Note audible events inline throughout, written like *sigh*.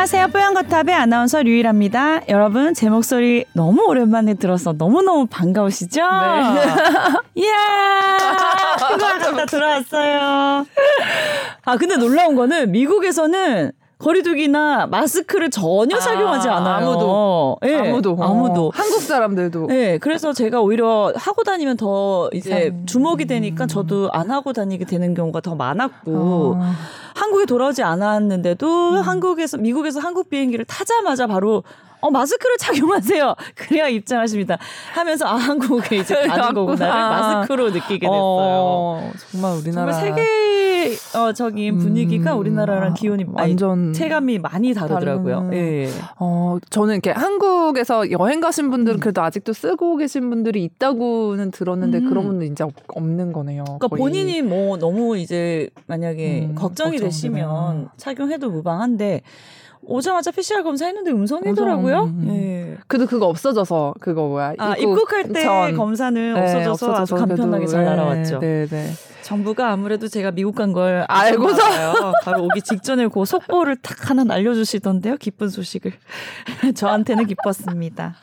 안녕하세요. 뽀얀거탑의 아나운서 류일합니다. 여러분, 제 목소리 너무 오랜만에 들어서 너무너무 반가우시죠? 네. *laughs* 이야! *laughs* 휴가 갔다 들어왔어요. 아, 근데 놀라운 거는 미국에서는 거리두기나 마스크를 전혀 아, 착용하지 않아요. 아무도. 네, 아무도. 아무도. 어. 한국 사람들도. 네, 그래서 제가 오히려 하고 다니면 더 이제 주목이 되니까 저도 안 하고 다니게 되는 경우가 더 많았고, 어. 한국에 돌아오지 않았는데도 음. 한국에서, 미국에서 한국 비행기를 타자마자 바로 어, 마스크를 착용하세요. *laughs* 그래야 입장하십니다. 하면서 아, 한국에 이제 가는 거구나. 마스크로 느끼게 됐어요. 어, 정말 우리나라. 정말 세계적인 분위기가 음, 우리나라랑 기온이 완전 체감이 많이 다르더라고요. 예. 어, 저는 이렇게 한국에서 여행 가신 분들은 음. 그래도 아직도 쓰고 계신 분들이 있다고는 들었는데 음. 그런 분들 이제 없는 거네요. 그러니까 거의. 본인이 뭐 너무 이제 만약에 음, 걱정이 되시면 착용해도 무방한데 오자마자 PCR 검사했는데 음성이더라고요. 음. 네. 그래도 그거 없어져서 그거 뭐야? 아, 입국, 할때 검사는 네, 없어져서, 없어져서 아주 간편하게 잘 날아왔죠. 네, 네. 정부가 아무래도 제가 미국 간 걸 알고서 바로 오기 직전에 그 속보를 탁 하나 날려주시던데요. 기쁜 소식을 *laughs* 저한테는 기뻤습니다.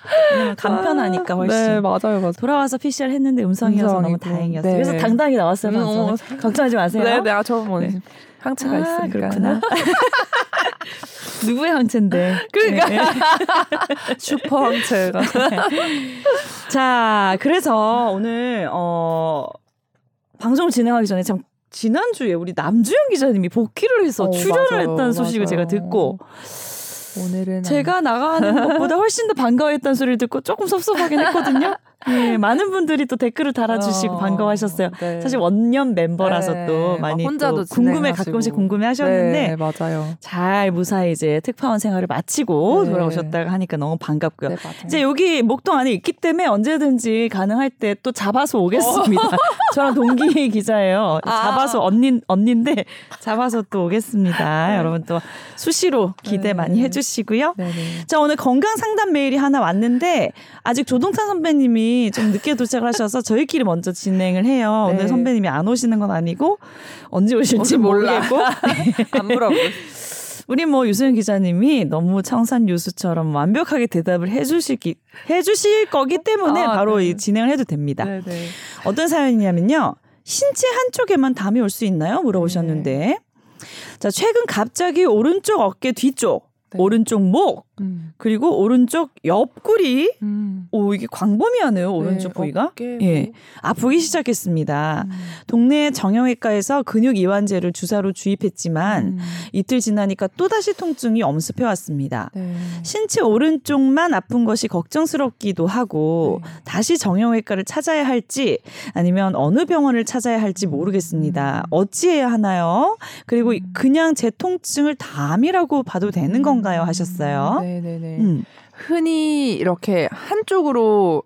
간편하니까 훨씬. 네, 맞아요, 맞아요. 돌아와서 PCR 했는데 음성이어서 음성이고. 너무 다행이었어요. 네. 그래서 당당히 나왔어요. 음, 어. *laughs* 걱정하지 마세요. 네, 네, 아, 저뭐 네. 항체가 아, 있으니까. 그렇구나. *laughs* 누구의 항체인데. *laughs* 그러니까. 네. *laughs* 슈퍼 항체가. 자, 그래서 오늘, 어, 방송을 진행하기 전에 참 지난주에 우리 남주영 기자님이 복귀를 해서 어, 출연을 맞아요, 했다는 소식을 맞아요. 제가 듣고 오늘은 제가 나가는 것보다 훨씬 더 반가워했다는 소리를 듣고 조금 섭섭하긴 했거든요. 네, *laughs* 많은 분들이 또 댓글을 달아주시고 어, 반가워하셨어요. 네. 사실 원년 멤버라서 네. 또 많이 혼자도 또 궁금해 가끔씩 궁금해하셨는데 네, 맞아요. 잘 무사히 이제 특파원 생활을 마치고 네. 돌아오셨다가 하니까 너무 반갑고요. 네, 이제 여기 목동 안에 있기 때문에 언제든지 가능할 때 또 잡아서 오겠습니다. 어. *laughs* 저랑 동기 *laughs* 기자예요. 아. 잡아서 언니 언니인데 잡아서 또 오겠습니다. 네. 여러분 또 수시로 기대 많이 해주시고요. 자 오늘 건강 상담 메일이 하나 왔는데 아직 조동찬 선배님이 좀 늦게 도착을 하셔서 저희끼리 먼저 진행을 해요. 네. 오늘 선배님이 안 오시는 건 아니고 언제 오실지 모르겠고 *laughs* 안 물어보. 우리 뭐 유수연 기자님이 너무 청산 뉴스처럼 완벽하게 대답을 해주실 기, 해주실 거기 때문에 아, 바로 네. 진행을 해도 됩니다. 네, 네. 어떤 사연이냐면요. 신체 한쪽에만 담이 올 수 있나요? 물어보셨는데. 네. 자, 최근 갑자기 오른쪽 어깨 뒤쪽, 네. 오른쪽 목, 음. 그리고 오른쪽 옆구리. 음. 오 이게 광범위하네요 오른쪽 네, 부위가. 어깨, 예, 뭐. 아프기 시작했습니다. 음. 동네 정형외과에서 근육 이완제를 주사로 주입했지만 음. 이틀 지나니까 또 다시 통증이 엄습해 왔습니다. 네. 신체 오른쪽만 아픈 것이 걱정스럽기도 하고 네. 다시 정형외과를 찾아야 할지 아니면 어느 병원을 찾아야 할지 모르겠습니다. 음. 어찌해야 하나요? 그리고 음. 그냥 제 통증을 담이라고 봐도 되는 건가요? 하셨어요. 네 네 네. 음. 흔히 이렇게 한쪽으로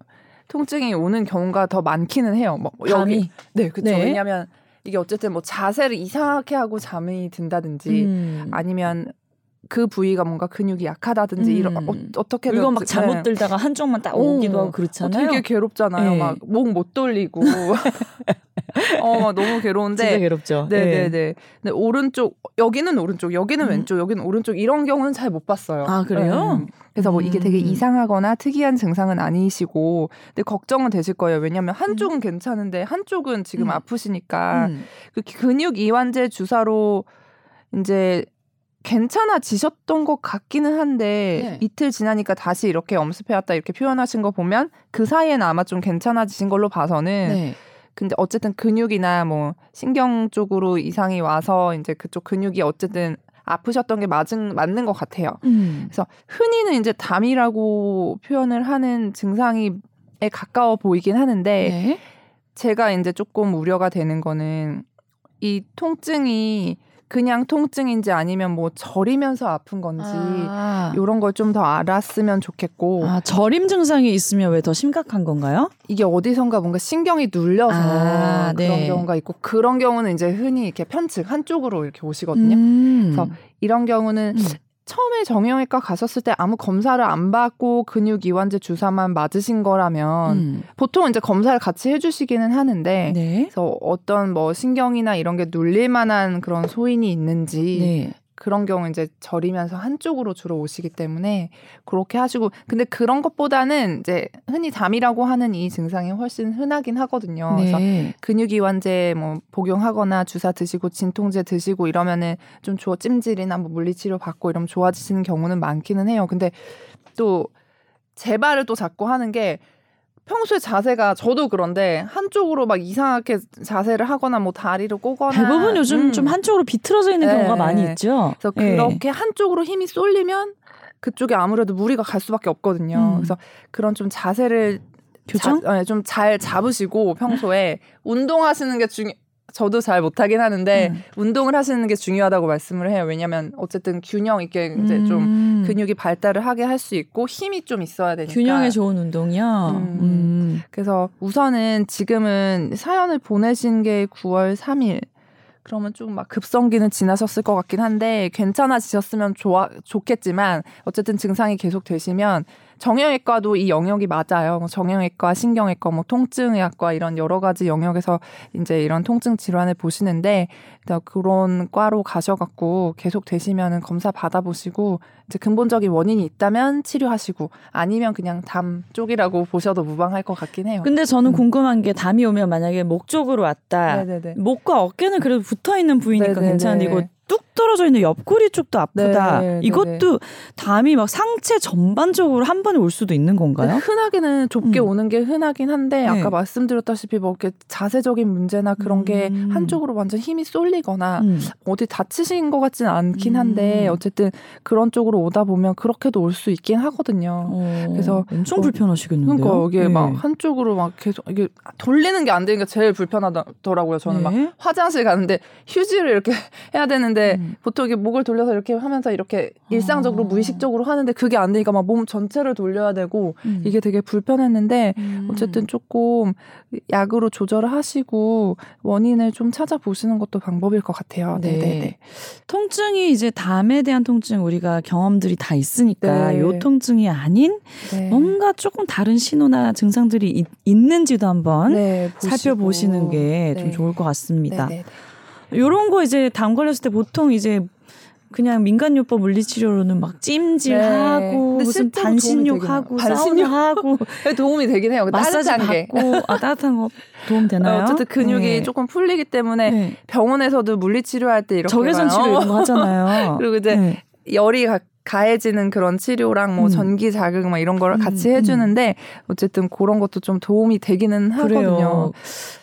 통증이 오는 경우가 더 많기는 해요. 뭐 여기 네, 그렇죠. 네. 왜냐하면 이게 어쨌든 뭐 자세를 이상하게 하고 잠이 든다든지 음. 아니면 그 부위가 뭔가 근육이 약하다든지 음. 이런 어, 떻게 이거 막 잘못 네. 들다가 한쪽만 딱 오기도 하고 그렇잖아요. 되게 괴롭잖아요. 네. 막목 못 돌리고 *laughs* 어 너무 괴로운데 진짜 괴롭죠. 네네네. 네. 근데 오른쪽 여기는 오른쪽 여기는 음. 왼쪽 여기는 오른쪽 이런 경우는 잘 못 봤어요. 아 그래요? 네. 그래서 뭐 이게 되게 음. 이상하거나 특이한 증상은 아니시고 근데 걱정은 되실 거예요. 왜냐하면 한쪽은 음. 괜찮은데 한쪽은 지금 음. 아프시니까 음. 그 근육 이완제 주사로 이제 괜찮아지셨던 것 같기는 한데 네. 이틀 지나니까 다시 이렇게 엄습해왔다 이렇게 표현하신 거 보면 그 사이에는 아마 좀 괜찮아지신 걸로 봐서는 네. 근데 어쨌든 근육이나 뭐 신경 쪽으로 이상이 와서 이제 그쪽 근육이 어쨌든 아프셨던 게 맞은 맞는 것 같아요. 음. 그래서 흔히는 이제 담이라고 표현을 하는 증상이 에 가까워 보이긴 하는데 네. 제가 이제 조금 우려가 되는 거는 이 통증이 그냥 통증인지 아니면 뭐 저리면서 아픈 건지 아. 이런 걸 좀 더 알았으면 좋겠고 아, 저림 증상이 있으면 왜 더 심각한 건가요? 이게 어디선가 뭔가 신경이 눌려서 아, 그런 네. 경우가 있고 그런 경우는 이제 흔히 이렇게 편측 한쪽으로 이렇게 오시거든요. 음. 그래서 이런 경우는 음. 처음에 정형외과 가셨을 때 아무 검사를 안 받고 근육 이완제 주사만 맞으신 거라면 음. 보통 이제 검사를 같이 해주시기는 하는데 네. 그래서 어떤 뭐 신경이나 이런 게 눌릴 만한 그런 소인이 있는지 네. 그런 경우 이제 저리면서 한쪽으로 주로 오시기 때문에 그렇게 하시고 근데 그런 것보다는 이제 흔히 담이라고 하는 이 증상이 훨씬 흔하긴 하거든요. 네. 그래서 근육이완제 뭐 복용하거나 주사 드시고 진통제 드시고 이러면은 좀 좋아 찜질이나 뭐 물리치료 받고 이러면 좋아지시는 경우는 많기는 해요. 근데 또 재발을 또 자꾸 하는 게 평소에 자세가 저도 그런데 한쪽으로 막 이상하게 자세를 하거나 뭐 다리를 꼬거나 대부분 요즘 음. 좀 한쪽으로 비틀어져 있는 네. 경우가 많이 있죠. 그래서 네. 그렇게 한쪽으로 힘이 쏠리면 그쪽에 아무래도 무리가 갈 수밖에 없거든요. 음. 그래서 그런 좀 자세를 교정? 네, 좀잘 잡으시고 평소에 *laughs* 운동하시는 게 중요. 저도 잘 못하긴 하는데 음. 운동을 하시는 게 중요하다고 말씀을 해요. 왜냐하면 어쨌든 균형 있게 이제 음. 좀 근육이 발달을 하게 할 수 있고 힘이 좀 있어야 되니까 균형에 좋은 운동이요. 음. 음. 그래서 우선은 지금은 사연을 보내신 게 9월 3일. 그러면 좀 막 급성기는 지나셨을 것 같긴 한데 괜찮아지셨으면 좋아 좋겠지만 어쨌든 증상이 계속 되시면 정형외과도 이 영역이 맞아요. 뭐 정형외과, 신경외과, 뭐 통증의학과 이런 여러 가지 영역에서 이제 이런 통증 질환을 보시는데 그런 과로 가셔갖고 계속 되시면은 검사 받아보시고 이제 근본적인 원인이 있다면 치료하시고 아니면 그냥 담 쪽이라고 *laughs* 보셔도 무방할 것 같긴 해요. 근데 저는 음. 궁금한 게 담이 오면 만약에 목 쪽으로 왔다. 네네네. 목과 어깨는 그래도 붙어 있는 부위니까 괜찮은데 이거 뚝 떨어져 있는 옆구리 쪽도 아프다. 네, 네, 네. 이것도 담이 막 상체 전반적으로 한 번에 올 수도 있는 건가요? 네, 흔하게는 좁게 음. 오는 게 흔하긴 한데 네. 아까 말씀드렸다시피 뭐 이렇게 자세적인 문제나 그런 음. 게 한쪽으로 완전 힘이 쏠리거나 음. 어디 다치신 것 같지는 않긴 한데 음. 어쨌든 그런 쪽으로 오다 보면 그렇게도 올 수 있긴 하거든요. 어, 그래서 엄청 어, 불편하시겠는데요. 그러니까 이게 막 네. 한쪽으로 막 계속 이게 돌리는 게 안 되니까 제일 불편하더라고요. 저는 막 화장실 가는데 휴지를 이렇게 *laughs* 해야 되는데 하는데 음. 보통 이게 목을 돌려서 이렇게 하면서 이렇게 일상적으로 아. 무의식적으로 하는데 그게 안 되니까 막 몸 전체를 돌려야 되고 음. 이게 되게 불편했는데 음. 어쨌든 조금 약으로 조절을 하시고 원인을 좀 찾아보시는 것도 방법일 것 같아요. 네. 네네. 통증이 이제 담에 대한 통증 우리가 경험들이 다 있으니까 네. 요 통증이 아닌 네. 뭔가 조금 다른 신호나 증상들이 있, 있는지도 한번 네, 살펴보시는 게좀 네. 좋을 것 같습니다. 네네. 요런 거 이제 담 걸렸을 때 보통 이제 그냥 민간요법 물리치료로는 막 찜질하고 네. 무슨 반신욕하고 반신욕하고 *laughs* 도움이 되긴 해요. 마사지 받고 아 따뜻한 거 도움 되나요? 어, 쨌든 근육이 네. 조금 풀리기 때문에 네. 병원에서도 물리치료할 때 이렇게 적외선 치료 이런 거 하잖아요. *laughs* 그리고 이제 네. 열이 가, 가해지는 그런 치료랑 뭐 음. 전기 자극 막 이런 걸 같이 음, 음. 해주는데 어쨌든 그런 것도 좀 도움이 되기는 하거든요. 그래요.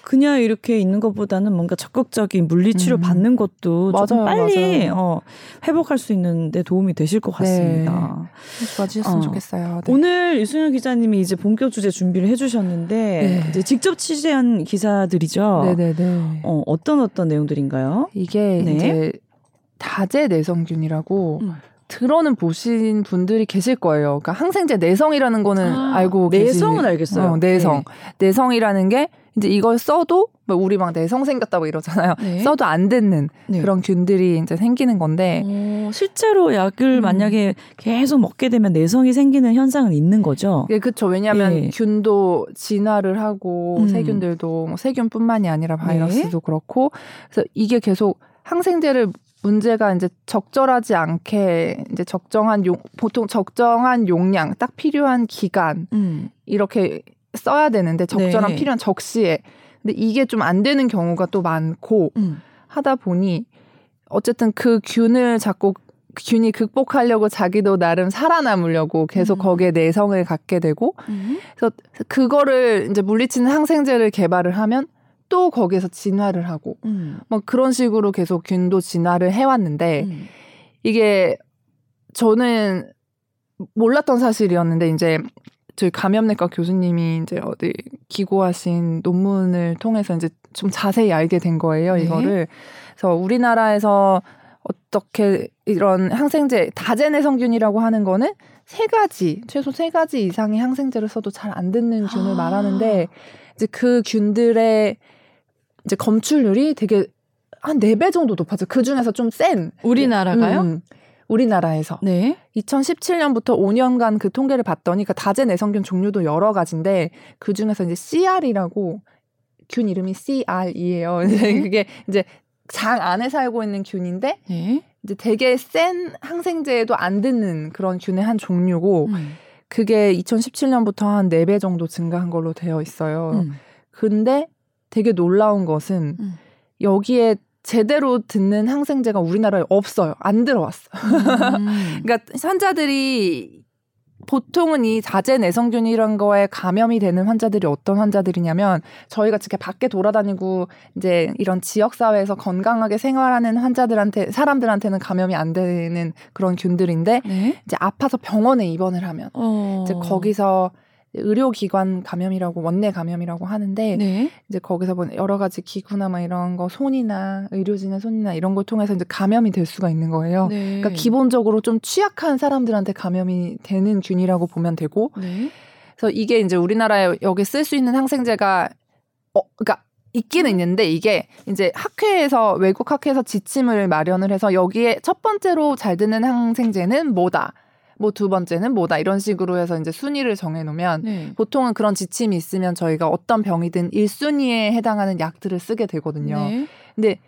그냥 이렇게 있는 것보다는 뭔가 적극적인 물리 치료 음. 받는 것도 맞아요, 좀 빨리 어, 회복할 수 있는데 도움이 되실 것 같습니다. 네. 좋아지셨으면 어. 좋겠어요. 네. 오늘 유승현 기자님이 이제 본격 주제 준비를 해주셨는데 네. 이제 직접 취재한 기사들이죠. 네네네. 어, 어떤 어떤 내용들인가요? 이게 네. 이제 다제 내성균이라고 음. 들어는 보신 분들이 계실 거예요. 그러니까 항생제 내성이라는 거는 아, 알고 내성은 계시... 알겠어요. 어, 내성. 네. 내성이라는 게 이제 이걸 써도 뭐 우리 막 내성 생겼다고 이러잖아요. 네. 써도 안 듣는 네. 그런 균들이 이제 생기는 건데 오, 실제로 약을 음. 만약에 계속 먹게 되면 내성이 생기는 현상은 있는 거죠. 예, 그렇죠. 왜냐하면 예. 균도 진화를 하고 음. 세균들도 뭐 세균뿐만이 아니라 바이러스도 네. 그렇고 그래서 이게 계속 항생제를 문제가 이제 적절하지 않게 이제 적정한 용 보통 적정한 용량 딱 필요한 기간 음. 이렇게 써야 되는데 적절한 네. 필요한 적시에 근데 이게 좀 안 되는 경우가 또 많고 음. 하다 보니 어쨌든 그 균을 자꾸 균이 극복하려고 자기도 나름 살아남으려고 계속 음. 거기에 내성을 갖게 되고 음. 그래서 그거를 이제 물리치는 항생제를 개발을 하면 또 거기에서 진화를 하고 음. 막 그런 식으로 계속 균도 진화를 해왔는데 음. 이게 저는 몰랐던 사실이었는데 이제 저희 감염내과 교수님이 이제 어디 기고하신 논문을 통해서 이제 좀 자세히 알게 된 거예요 네. 이거를 그래서 우리나라에서 어떻게 이런 항생제 다제내 성균이라고 하는 거는 세 가지 최소 세 가지 이상의 항생제를 써도 잘 안 듣는 균을 아. 말하는데 이제 그 균들의 이제 검출률이 되게 한 4배 정도 높아져. 그 중에서 좀 센. 우리나라가요? 음, 우리나라에서. 네. 2017년부터 5년간 그 통계를 봤더니 그 다제 내성균 종류도 여러 가지인데 그 중에서 이제 CR이라고 균 이름이 CR이에요. *laughs* 네. 그게 이제 장 안에 살고 있는 균인데 네. 이제 되게 센 항생제에도 안 듣는 그런 균의 한 종류고 음. 그게 2017년부터 한 4배 정도 증가한 걸로 되어 있어요. 음. 근데 되게 놀라운 것은 음. 여기에 제대로 듣는 항생제가 우리나라에 없어요. 안 들어왔어요. 음. *laughs* 그러니까 환자들이 보통은 이 자제 내성균 이런 거에 감염이 되는 환자들이 어떤 환자들이냐면 저희가 이렇게 밖에 돌아다니고 이제 이런 지역 사회에서 건강하게 생활하는 환자들한테 사람들한테는 감염이 안 되는 그런 균들인데 네? 이제 아파서 병원에 입원을 하면 어. 이제 거기서 의료기관 감염이라고 원내 감염이라고 하는데 네. 이제 거기서 본 여러 가지 기구나 막 이런 거 손이나 의료진의 손이나 이런 걸 통해서 이제 감염이 될 수가 있는 거예요. 네. 그러니까 기본적으로 좀 취약한 사람들한테 감염이 되는 균이라고 보면 되고 네. 그래서 이게 이제 우리나라에 여기 쓸 수 있는 항생제가 어 그러니까 있기는 있는데 이게 이제 학회에서 외국 학회에서 지침을 마련을 해서 여기에 첫 번째로 잘 드는 항생제는 뭐다. 뭐 두 번째는 뭐다 이런 식으로 해서 이제 순위를 정해 놓으면 네. 보통은 그런 지침이 있으면 저희가 어떤 병이든 1순위에 해당하는 약들을 쓰게 되거든요. 네. 근데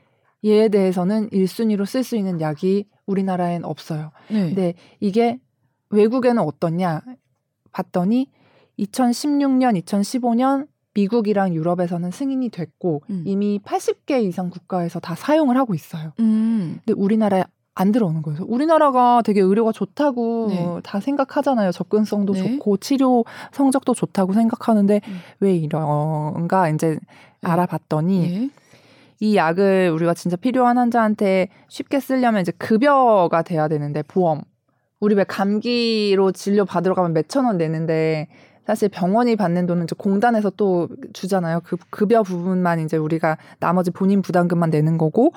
얘에 대해서는 1순위로 쓸 수 있는 약이 우리나라엔 없어요. 네. 근데 이게 외국에는 어떻냐 봤더니 2016년, 2015년 미국이랑 유럽에서는 승인이 됐고 음. 이미 80개 이상 국가에서 다 사용을 하고 있어요. 음. 근데 우리나라에 안 들어오는 거예요. 우리나라가 되게 의료가 좋다고 네. 다 생각하잖아요. 접근성도 네. 좋고 치료 성적도 좋다고 생각하는데 음. 왜 이런가 이제 네. 알아봤더니 네. 이 약을 우리가 진짜 필요한 환자한테 쉽게 쓰려면 이제 급여가 돼야 되는데 보험 우리 왜 감기로 진료 받으러 가면 몇천 원 내는데 사실 병원이 받는 돈은 이제 공단에서 또 주잖아요. 그 급여 부분만 이제 우리가 나머지 본인 부담금만 내는 거고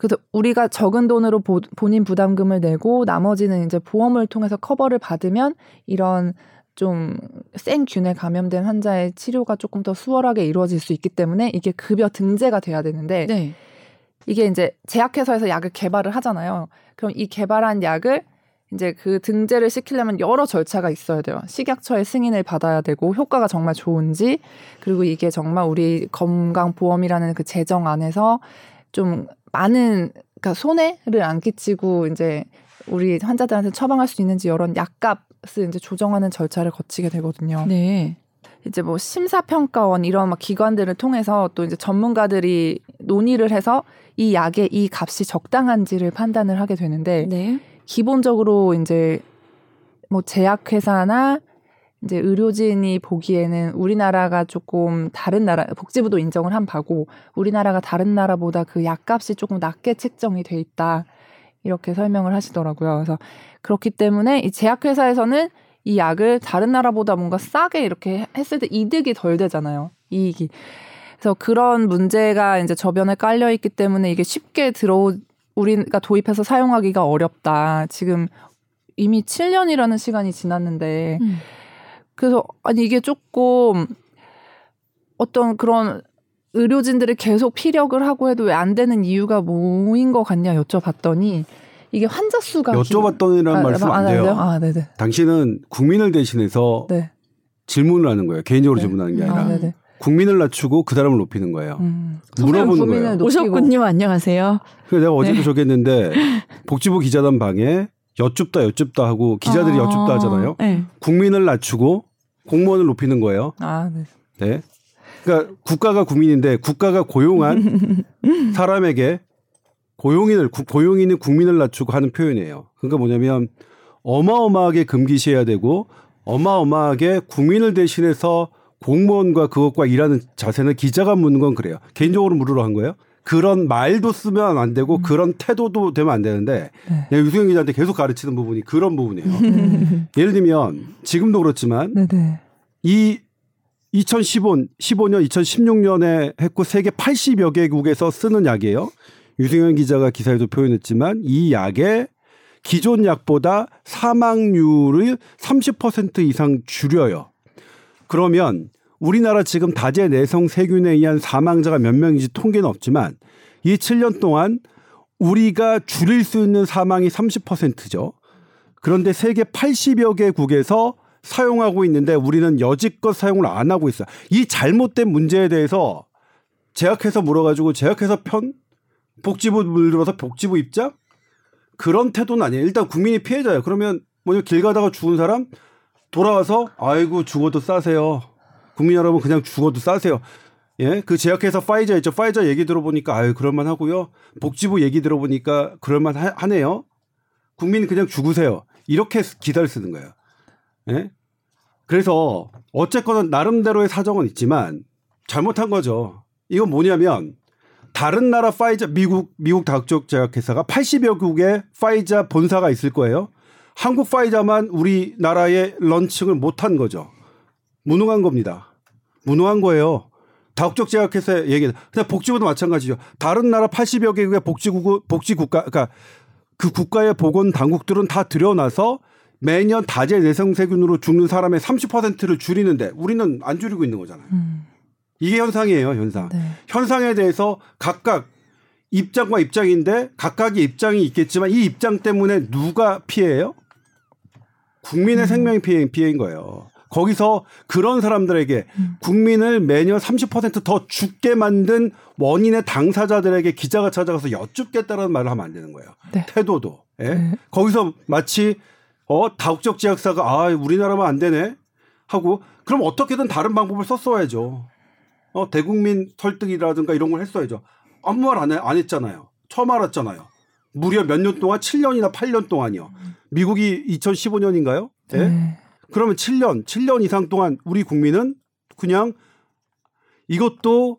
그래서 우리가 적은 돈으로 보, 본인 부담금을 내고 나머지는 이제 보험을 통해서 커버를 받으면 이런 좀 센 균에 감염된 환자의 치료가 조금 더 수월하게 이루어질 수 있기 때문에 이게 급여 등재가 돼야 되는데 네. 이게 이제 제약회사에서 약을 개발을 하잖아요. 그럼 이 개발한 약을 이제 그 등재를 시키려면 여러 절차가 있어야 돼요. 식약처의 승인을 받아야 되고 효과가 정말 좋은지 그리고 이게 정말 우리 건강보험이라는 그 재정 안에서 좀 많은 그러니까 손해를 안 끼치고 이제 우리 환자들한테 처방할 수 있는지 이런 약값을 이제 조정하는 절차를 거치게 되거든요. 네. 이제 뭐 심사평가원 이런 막 기관들을 통해서 또 이제 전문가들이 논의를 해서 이 약의 이 값이 적당한지를 판단을 하게 되는데 네. 기본적으로 이제 뭐 제약회사나 이제 의료진이 보기에는 우리나라가 조금 다른 나라 복지부도 인정을 한 바고 우리나라가 다른 나라보다 그 약값이 조금 낮게 책정이 돼 있다 이렇게 설명을 하시더라고요. 그래서 그렇기 때문에 이 제약회사에서는 이 약을 다른 나라보다 뭔가 싸게 이렇게 했을 때 이득이 덜 되잖아요. 이익이. 그래서 그런 문제가 이제 저변에 깔려 있기 때문에 이게 쉽게 들어오 우리가 도입해서 사용하기가 어렵다. 지금 이미 7년이라는 시간이 지났는데 음. 그래서 아니 이게 조금 어떤 그런 의료진들이 계속 피력을 하고 해도 왜 안 되는 이유가 뭐인 것 같냐 여쭤봤더니 이게 환자 수가 여쭤봤더니라는 아, 말씀 안, 안 돼요. 아, 네네. 당신은 국민을 대신해서 네. 질문을 하는 거예요. 개인적으로 네. 질문하는 게 아니라. 아, 국민을 낮추고 그 사람을 높이는 거예요. 음. 물어보는 거예요. 오셨군요. 안녕하세요. 그래서 내가 어제도 네. 저기했는데 복지부 기자단 방에 여쭙다 여쭙다 하고 기자들이 아, 여쭙다 하잖아요. 네. 국민을 낮추고 공무원을 높이는 거예요. 아, 네. 네. 그러니까 국가가 국민인데 국가가 고용한 *laughs* 사람에게 고용인을 고용인은 국민을 낮추고 하는 표현이에요. 그러니까 뭐냐면 어마어마하게 금기시해야 되고 어마어마하게 국민을 대신해서 공무원과 그것과 일하는 자세는 기자가 묻는 건 그래요. 개인적으로 물으러 한 거예요. 그런 말도 쓰면 안 되고 음. 그런 태도도 되면 안 되는데 네. 내가 유승현 기자한테 계속 가르치는 부분이 그런 부분이에요. 음. *laughs* 예를 들면 지금도 그렇지만 네네. 네. 이 2015, 15년, 2016년에 했고 세계 80여 개국에서 쓰는 약이에요. 유승현 기자가 기사에도 표현했지만 이 약에 기존 약보다 사망률을 30% 이상 줄여요. 그러면 우리나라 지금 다제 내성 세균에 의한 사망자가 몇 명인지 통계는 없지만 이 7년 동안 우리가 줄일 수 있는 사망이 30%죠. 그런데 세계 80여 개국에서 사용하고 있는데 우리는 여지껏 사용을 안 하고 있어요. 이 잘못된 문제에 대해서 제약회사 물어가지고 제약회사 편 복지부 물들어서 복지부 입장 그런 태도는 아니에요. 일단 국민이 피해자예요. 그러면 뭐냐 길 가다가 죽은 사람 돌아와서 아이고 죽어도 싸세요. 국민 여러분 그냥 죽어도 싸세요. 예, 그 제약회사 파이저 있죠. 파이저 얘기 들어보니까 아유 그럴만 하고요. 복지부 얘기 들어보니까 그럴만 하, 네요 국민 그냥 죽으세요. 이렇게 기사를 쓰는 거예요. 예? 그래서 어쨌거나 나름대로의 사정은 있지만 잘못한 거죠. 이건 뭐냐면 다른 나라 파이자 미국 미국 다국적 제약회사가 80여 국의 파이자 본사가 있을 거예요. 한국 파이자만 우리나라에 런칭을 못한 거죠. 무능한 겁니다. 무능한 거예요. 다국적 제약회사 얘기. 그냥 복지부도 마찬가지죠. 다른 나라 80여 개국의 복지국 복지 국가 그러니까 그 국가의 보건 당국들은 다 들여놔서 매년 다제 내성세균으로 죽는 사람의 30%를 줄이는데 우리는 안 줄이고 있는 거잖아요. 음. 이게 현상이에요, 현상. 네. 현상에 대해서 각각 입장과 입장인데 각각의 입장이 있겠지만 이 입장 때문에 누가 피해요? 국민의 음. 생명이 피해, 피해인 거예요. 거기서 그런 사람들에게 음. 국민을 매년 30%더 죽게 만든 원인의 당사자들에게 기자가 찾아가서 여쭙겠다라는 말을 하면 안 되는 거예요. 네. 태도도. 예? 네. 거기서 마치 어 다국적 제약사가 아 우리나라만 안 되네 하고 그럼 어떻게든 다른 방법을 썼어야죠. 어 대국민 설득이라든가 이런 걸 했어야죠. 아무 말 안 안 했잖아요. 처음 알았잖아요. 무려 몇 년 동안 7년이나 8년 동안이요. 미국이 2015년인가요? 예? 네. 그러면 7년, 7년 이상 동안 우리 국민은 그냥 이것도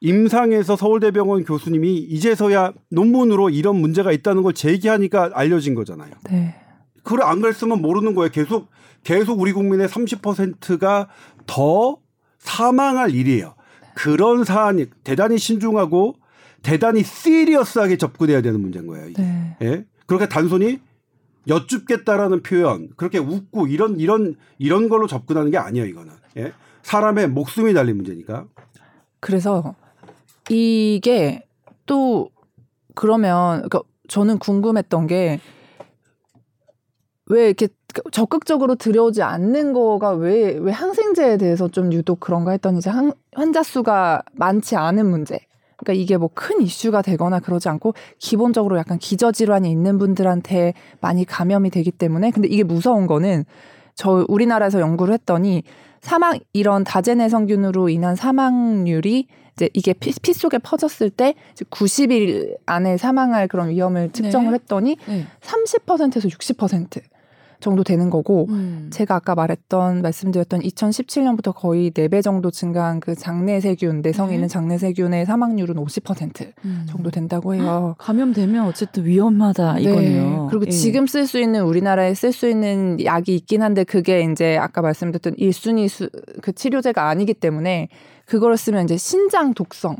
임상에서 서울대병원 교수님이 이제서야 논문으로 이런 문제가 있다는 걸 제기하니까 알려진 거잖아요. 네. 그래 안 그랬으면 모르는 거예요. 계속 계속 우리 국민의 30%가 더 사망할 일이에요. 그런 사안이 대단히 신중하고 대단히 시리어스하게 접근해야 되는 문제인 거예요. 이게. 네. 예? 그렇게 단순히 여쭙겠다라는 표현, 그렇게 웃고 이런 이런 이런 걸로 접근하는 게 아니에요. 이거는 예? 사람의 목숨이 달린 문제니까. 그래서 이게 또 그러면 그러니까 저는 궁금했던 게 왜 이렇게 적극적으로 들여오지 않는 거가 왜, 왜 항생제에 대해서 좀 유독 그런가 했더니 이제 항, 환자 수가 많지 않은 문제. 그러니까 이게 뭐 큰 이슈가 되거나 그러지 않고 기본적으로 약간 기저질환이 있는 분들한테 많이 감염이 되기 때문에 근데 이게 무서운 거는 저 우리나라에서 연구를 했더니 사망 이런 다제내성균으로 인한 사망률이 이제 이게 피, 피 속에 퍼졌을 때 90일 안에 사망할 그런 위험을 측정을 네. 했더니 네. 30%에서 60% 정도 되는 거고 음. 제가 아까 말했던 말씀드렸던 2017년부터 거의 4배 정도 증가한 그 장내 세균 내성 네. 있는 장내 세균의 사망률은 50% 음. 정도 된다고 해요. 감염되면 어쨌든 위험하다 네. 이거네요. 그리고 예. 지금 쓸 수 있는 우리나라에 쓸 수 있는 약이 있긴 한데 그게 이제 아까 말씀드렸던 1순위 수, 그 치료제가 아니기 때문에 그걸 쓰면 이제 신장 독성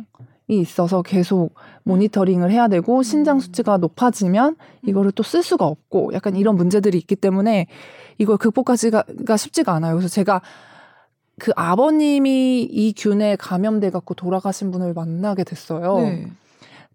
있어서 계속 모니터링을 해야 되고 신장 수치가 높아지면 이거를 또 쓸 수가 없고 약간 이런 문제들이 있기 때문에 이걸 극복하기가 쉽지가 않아요. 그래서 제가 그 아버님이 이 균에 감염돼 갖고 돌아가신 분을 만나게 됐어요. 네.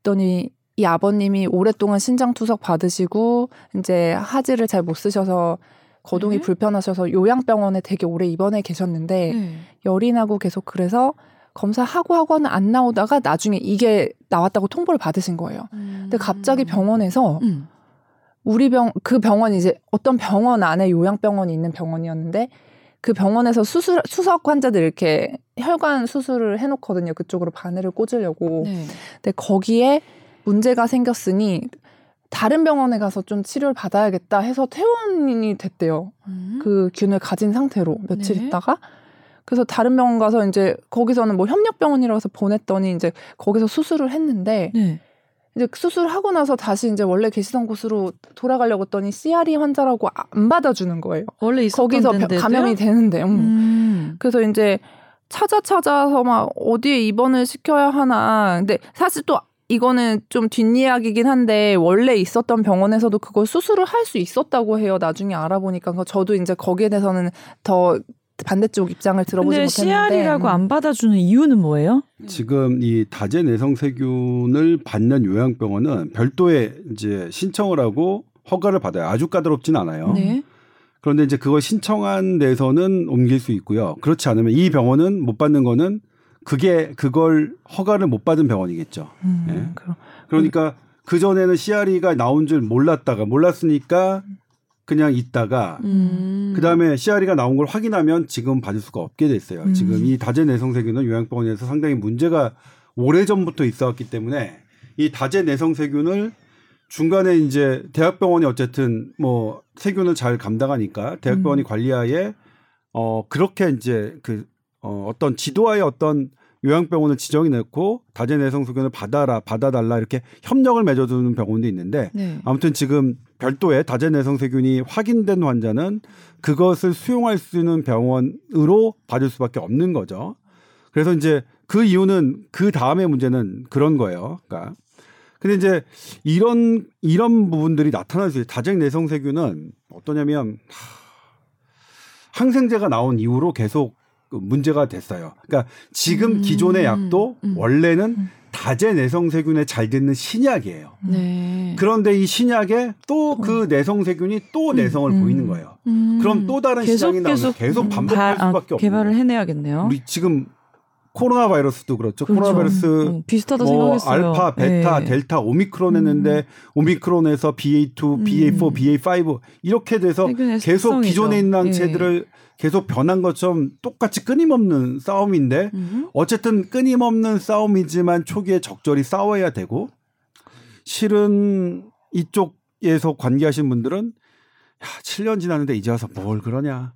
그랬더니 이 아버님이 오랫동안 신장 투석 받으시고 이제 하지를 잘 못 쓰셔서 거동이 네. 불편하셔서 요양병원에 되게 오래 입원해 계셨는데 네. 열이 나고 계속 그래서 검사하고 하고는 안 나오다가 나중에 이게 나왔다고 통보를 받으신 거예요. 음. 근데 갑자기 병원에서 음. 우리 병, 그 병원이 이제 어떤 병원 안에 요양병원이 있는 병원이었는데 그 병원에서 수술, 수석 환자들 이렇게 혈관 수술을 해놓거든요. 그쪽으로 바늘을 꽂으려고. 네. 근데 거기에 문제가 생겼으니 다른 병원에 가서 좀 치료를 받아야겠다 해서 퇴원이 됐대요. 음. 그 균을 가진 상태로 며칠 네. 있다가 그래서 다른 병원 가서 이제 거기서는 뭐 협력병원이라고 해서 보냈더니 이제 거기서 수술을 했는데 네. 이제 수술하고 나서 다시 이제 원래 계시던 곳으로 돌아가려고 했더니 CRE 환자라고 안 받아주는 거예요. 원래 거기서 데인데도요? 감염이 되는데. 음. 음. 그래서 이제 찾아 찾아서 막 어디에 입원을 시켜야 하나. 근데 사실 또 이거는 좀 뒷이야기긴 한데 원래 있었던 병원에서도 그걸 수술을 할 수 있었다고 해요. 나중에 알아보니까 저도 이제 거기에 대해서는 더 반대쪽 입장을 들어보지 근데 못했는데 CR이라고 안 받아주는 이유는 뭐예요? 지금 이 다제 내성 세균을 받는 요양병원은 별도의 이제 신청을 하고 허가를 받아요. 아주 까다롭진 않아요. 네. 그런데 이제 그걸 신청한 데서는 옮길 수 있고요. 그렇지 않으면 이 병원은 못 받는 거는 그게 그걸 허가를 못 받은 병원이겠죠. 음, 네. 그러, 그러니까 그 전에는 CRE가 나온 줄 몰랐다가 몰랐으니까 그냥 있다가 음. 그다음에 CRE가 나온 걸 확인하면 지금 받을 수가 없게 됐어요. 음. 지금 이 다제 내성세균은 요양병원에서 상당히 문제가 오래전부터 있어왔기 때문에 이 다제 내성세균을 중간에 이제 대학병원이 어쨌든 뭐 세균을 잘 감당하니까 대학병원이 음. 관리하에 어 그렇게 이제 그 어, 어떤 지도와의 어떤 요양병원을 지정해 놓고 다제 내성 소견을 받아라 받아달라 이렇게 협력을 맺어두는 병원도 있는데 네. 아무튼 지금 별도의 다제 내성 세균이 확인된 환자는 그것을 수용할 수 있는 병원으로 받을 수밖에 없는 거죠. 그래서 이제 그 이유는 그 다음의 문제는 그런 거예요. 그러니까 근데 이제 이런 이런 부분들이 나타날 수 있어요. 다제 내성 세균은 어떠냐면 항생제가 나온 이후로 계속 그 문제가 됐어요. 그러니까 지금 음, 기존의 약도 음, 원래는 음. 다제 내성세균에 잘 듣는 신약이에요. 네. 그런데 이 신약에 또그 어. 내성세균이 또 음, 내성을 음, 보이는 거예요. 음. 그럼 또 다른 계속, 시장이 나오면 계속 반복할 바, 수밖에 아, 없는 개발을 해내야겠네요. 우리 지금 코로나 바이러스도 그렇죠. 그렇죠. 코로나 바이러스 음, 비슷하다 뭐 생각했어요. 알파, 베타, 네. 델타, 오미크론 했는데 음. 오미크론에서 BA2, 음. BA4, BA5 이렇게 돼서 계속 기존에 있는 항체들을 네. 계속 변한 것처럼 똑같이 끊임없는 싸움인데 음. 어쨌든 끊임없는 싸움이지만 초기에 적절히 싸워야 되고 실은 이쪽에서 관계하신 분들은 야, 7년 지났는데 이제 와서 뭘 그러냐.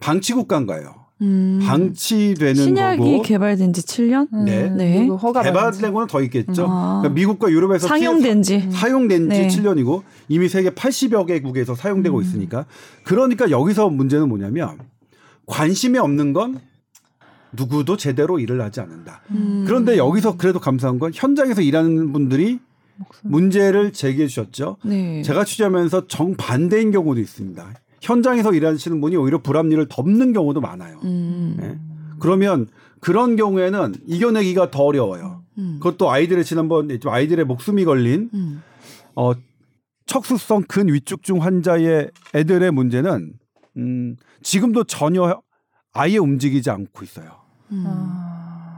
방치국가인가요? 음. 방치되는 신약이 거고 개발된 지 7년? 네. 네. 개발된 거는 더 있겠죠. 아. 그러니까 미국과 유럽에서 상용된 지 사용된 지 네. 7년이고 이미 세계 80여 개국에서 사용되고 음. 있으니까 그러니까 여기서 문제는 뭐냐면 관심이 없는 건 누구도 제대로 일을 하지 않는다. 음. 그런데 여기서 그래도 감사한 건 현장에서 일하는 분들이 문제를 제기해 주셨죠. 네. 제가 취재하면서 정반대인 경우도 있습니다. 현장에서 일하시는 분이 오히려 불합리를 덮는 경우도 많아요. 음. 네. 그러면 그런 경우에는 이겨내기가 더 어려워요. 음. 그것도 아이들의 지난번 아이들의 목숨이 걸린 음. 어, 척수성 근위축증 환자의 애들의 문제는 음, 지금도 전혀 아예 움직이지 않고 있어요. 음.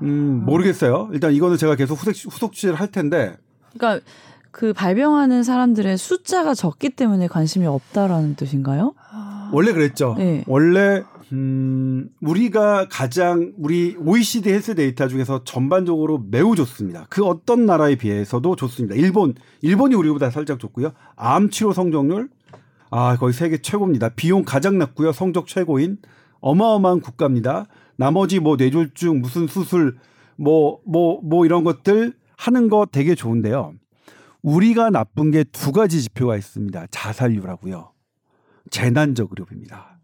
음, 모르겠어요. 일단 이거는 제가 계속 후속, 후속 취재를 할 텐데. 그러니까 그 발병하는 사람들의 숫자가 적기 때문에 관심이 없다라는 뜻인가요? 원래 그랬죠. 네. 원래 음, 우리가 가장 우리 OECD 헬스 데이터 중에서 전반적으로 매우 좋습니다. 그 어떤 나라에 비해서도 좋습니다. 일본, 일본이 우리보다 살짝 좋고요. 암 치료 성적률 아, 거의 세계 최고입니다. 비용 가장 낮고요. 성적 최고인 어마어마한 국가입니다. 나머지 뭐 뇌졸중, 무슨 수술, 뭐, 뭐, 뭐 이런 것들 하는 거 되게 좋은데요. 우리가 나쁜 게 두 가지 지표가 있습니다. 자살률하고요. 재난적 의료비입니다.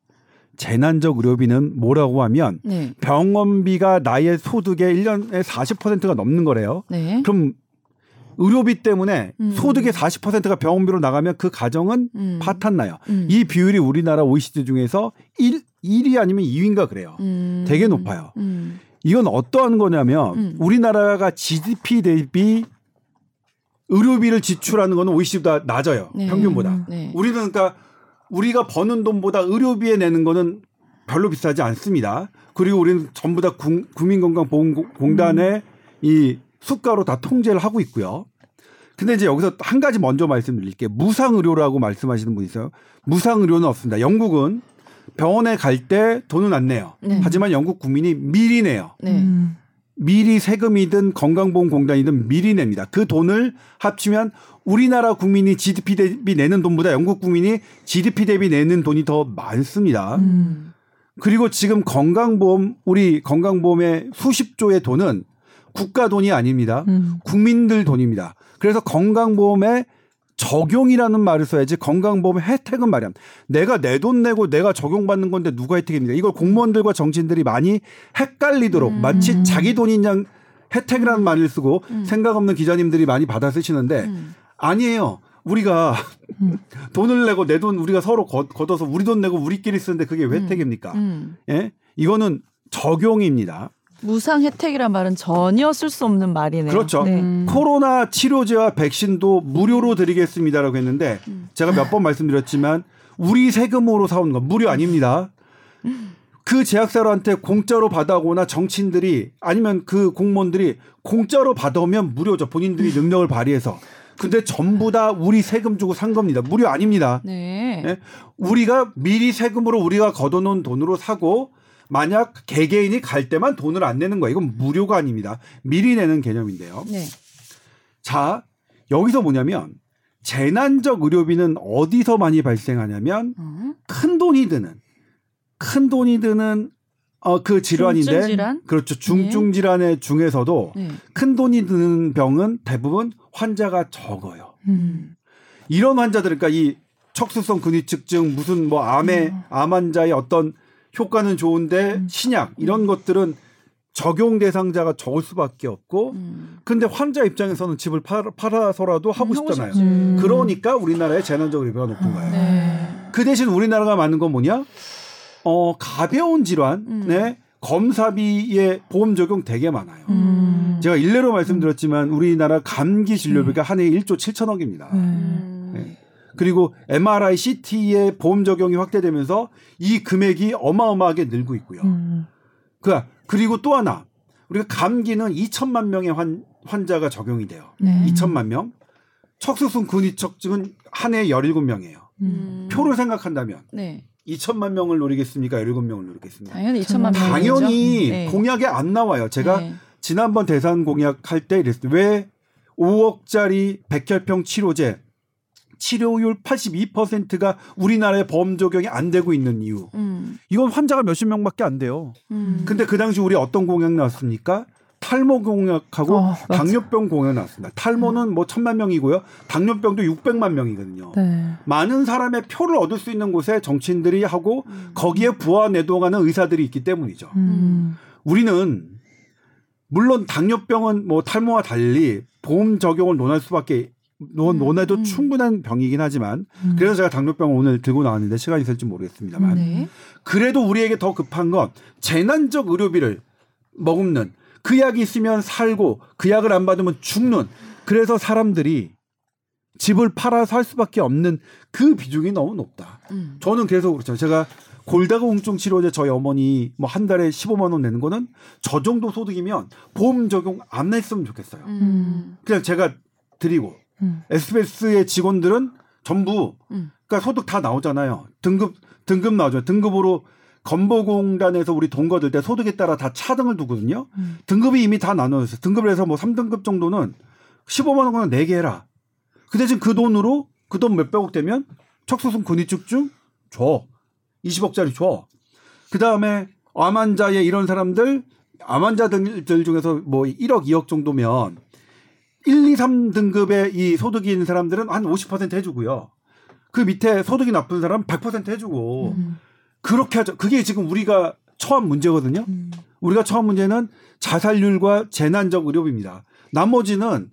재난적 의료비는 뭐라고 하면 네. 병원비가 나의 소득의 1년에 40%가 넘는 거래요. 네. 그럼 의료비 때문에 음. 소득의 40%가 병원비로 나가면 그 가정은 음. 파탄 나요. 음. 이 비율이 우리나라 OECD 중에서 1, 1위 아니면 2위인가 그래요. 음. 되게 높아요. 음. 이건 어떠한 거냐면 음. 우리나라가 GDP 대비 의료비를 지출하는 거는 OECD보다 낮아요. 네. 평균보다. 네. 우리는 그러니까 우리가 버는 돈보다 의료비에 내는 거는 별로 비싸지 않습니다. 그리고 우리는 전부 다 국 민건강보험공단의 음. 이 수가로 다 통제를 하고 있고요. 근데 이제 여기서 한 가지 먼저 말씀드릴게요. 무상 의료라고 말씀하시는 분이 있어요. 무상 의료는 없습니다. 영국은 병원에 갈 때 돈은 안 내요. 네. 하지만 영국 국민이 미리 내요. 네. 음. 미리 세금이든 건강보험공단이든 미리 냅니다. 그 돈을 합치면 우리나라 국민이 GDP 대비 내는 돈보다 영국 국민이 GDP 대비 내는 돈이 더 많습니다. 음. 그리고 지금 건강보험 우리 건강보험의 수십 조의 돈은 국가 돈이 아닙니다. 음. 국민들 돈입니다. 그래서 건강보험의 적용이라는 말을 써야지 건강보험 혜택은 말이야. 내가 내 돈 내고 내가 적용받는 건데 누가 혜택입니까? 이걸 공무원들과 정치인들이 많이 헷갈리도록 음. 마치 자기 돈인 양 혜택이라는 말을 쓰고 음. 생각 없는 기자님들이 많이 받아 쓰시는데 음. 아니에요. 우리가 음. *laughs* 돈을 내고 내 돈 우리가 서로 걷, 어서 우리 돈 내고 우리끼리 쓰는데 그게 왜 음. 혜택입니까? 음. 예? 이거는 적용입니다. 무상 혜택이란 말은 전혀 쓸 수 없는 말이네요. 그렇죠. 네. 음. 코로나 치료제와 백신도 무료로 드리겠습니다라고 했는데 음. 제가 몇 번 말씀드렸지만 우리 세금으로 사온 건 무료 아닙니다. 그 제약사로한테 공짜로 받아오거나 정치인들이 아니면 그 공무원들이 공짜로 받아오면 무료죠. 본인들이 능력을 발휘해서 근데 전부 다 우리 세금 주고 산 겁니다. 무료 아닙니다. 네. 네? 우리가 미리 세금으로 우리가 걷어놓은 돈으로 사고 만약 개개인이 갈 때만 돈을 안 내는 거야. 이건 무료가 아닙니다. 미리 내는 개념인데요. 네. 자, 여기서 뭐냐면 재난적 의료비는 어디서 많이 발생하냐면 어? 큰 돈이 드는 큰 돈이 드는 어, 그 질환인데 중증 질환? 그렇죠. 중증 네. 질환의 중에서도 네. 큰 돈이 드는 병은 대부분 환자가 적어요. 음. 이런 환자들 그러니까 이 척수성 근위측증 무슨 뭐 암의 음. 암 환자의 어떤 효과는 좋은데 음. 신약 이런 것들은 적용 대상자가 적을 수밖에 없고 음. 근데 환자 입장에서는 집을 팔 아, 서라도 하고 음, 싶잖아요. 음. 그러니까 우리나라의 재난적 리뷰가 높은 거예요. 네. 그 대신 우리나라가 많은 건 뭐냐? 어, 가벼운 질환에 음. 검사비의 보험 적용 되게 많아요. 음. 제가 일례로 말씀드렸지만 우리나라 감기 진료비가 음. 한 해에 1조 7천억입니다. 음. 네. 그리고 MRI, CT의 보험 적용이 확대되면서 이 금액이 어마어마하게 늘고 있고요. 음. 그 그리고 또 하나 우리가 감기는 2천만 명의 환, 환자가 적용이 돼요. 네. 2천만 명. 척수순 근위척증은 한 해에 17명이에요. 음. 표를 생각한다면 네. 2천만 명을 노리겠습니까? 17명을 노리겠습니까? 당연히 2천만 명. 당연히 네. 공약에 안 나와요. 제가 네. 지난번 대선 공약할 때 이랬어요. 왜 5억짜리 백혈병 치료제 치료율 82%가 우리나라에 보험 적용이 안 되고 있는 이유. 음. 이건 환자가 몇십 명밖에 안 돼요. 음. 근데 그 당시 우리 어떤 공약 나왔습니까? 탈모 공약하고 어, 당뇨병 공약 나왔습니다. 탈모는 뭐 천만 명이고요. 당뇨병도 600만 명이거든요. 네. 많은 사람의 표를 얻을 수 있는 곳에 정치인들이 하고 음. 거기에 부하 내동하는 의사들이 있기 때문이죠. 음. 우리는 물론 당뇨병은 뭐 탈모와 달리 보험 적용을 논할 수밖에 논, 논해도 음. 충분한 병이긴 하지만 음. 그래서 제가 당뇨병을 오늘 들고 나왔는데 시간이 있을지 모르겠습니다만 네. 그래도 우리에게 더 급한 건 재난적 의료비를 머금는 그 약이 있으면 살고 그 약을 안 받으면 죽는 그래서 사람들이 집을 팔아 살 수밖에 없는 그 비중이 너무 높다. 음. 저는 계속 그렇죠. 제가 골다가 우증 치료제 저희 어머니 뭐 한 달에 15만 원 내는 거는 저 정도 소득이면 보험 적용 안 했으면 좋겠어요. 음. 그냥 제가 드리고 음. SBS의 직원들은 전부 음. 그러니까 소득 다 나오잖아요. 등급 등급 나오죠. 등급으로 건보공단에서 우리 돈 거둘 때 소득에 따라 다 차등을 두거든요. 음. 등급이 이미 다 나눠졌어요. 등급을 해서 뭐 3등급 정도는 15만 원은 내게 해라. 그 대신 그 돈으로 그 돈 몇백억 되면 척수순 근위축증 줘. 20억짜리 줘. 그 다음에 암 환자의 이런 사람들 암 환자들 중에서 뭐 1억, 2억 정도면 1, 2, 3등급의 이 소득이 있는 사람들은 한 50% 해주고요. 그 밑에 소득이 나쁜 사람은 100% 해주고 음. 그렇게 하죠. 그게 지금 우리가 처한 문제거든요. 음. 우리가 처한 문제는 자살률과 재난적 의료비입니다. 나머지는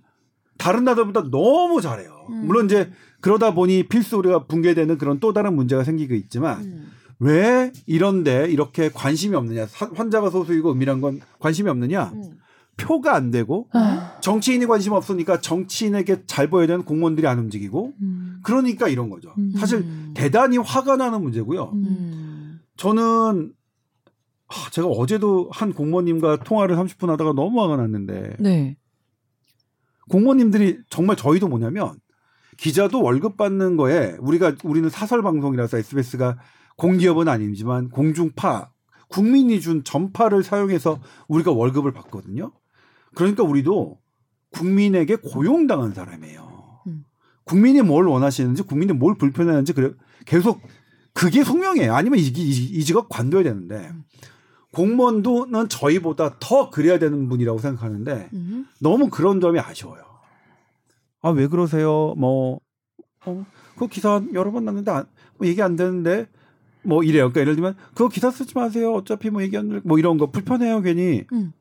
다른 나라보다 너무 잘해요. 음. 물론 이제 그러다 보니 필수 우리가 붕괴되는 그런 또 다른 문제가 생기고 있지만 음. 왜 이런데 이렇게 관심이 없느냐? 환자가 소수이고 은밀한 건 관심이 없느냐? 음. 표가 안 되고 아. 정치인이 관심 없으니까 정치인에게 잘 보여야 되는 공무원들이 안 움직이고 음. 그러니까 이런 거죠. 음. 사실 대단히 화가 나는 문제고요. 음. 저는 아, 제가 어제도 한 공무원님과 통화를 30분 하다가 너무 화가 났는데 네. 공무원님들이 정말 저희도 뭐냐면 기자도 월급 받는 거에 우리가 우리는 사설 방송이라서 SBS가 공기업은 아니지만 공중파 국민이 준 전파를 사용해서 우리가 월급을 받거든요. 그러니까 우리도 국민에게 고용당한 사람이에요. 음. 국민이 뭘 원하시는지 국민이 뭘 불편해하는지 그래 계속 그게 숙명이에요. 아니면 이, 이, 이 직업 관둬야 되는데 공무원도는 저희보다 더 그래야 되는 분이라고 생각하는데 음. 너무 그런 점이 아쉬워요. 아 왜 그러세요? 뭐 어, 그 기사 여러 번 났는데 안, 뭐 얘기 안 되는데 뭐 이래요. 그러니까 예를 들면 그거 기사 쓰지 마세요. 어차피 뭐 얘기 안 될, 뭐 이런 거 불편해요 괜히. 음.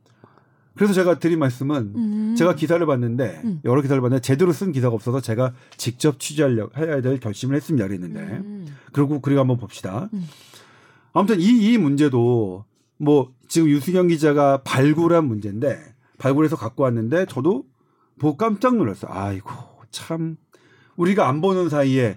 그래서 제가 드린 말씀은 음. 제가 기사를 봤는데 음. 여러 기사를 봤는데 제대로 쓴 기사가 없어서 제가 직접 취재하려 해야 될 결심을 했습니다. 그랬는데 음. 그리고 그리고 한번 봅시다. 음. 아무튼 이 이 문제도 뭐 지금 유수경 기자가 발굴한 문제인데 발굴해서 갖고 왔는데 저도 보고 깜짝 놀랐어요. 아이고 참 우리가 안 보는 사이에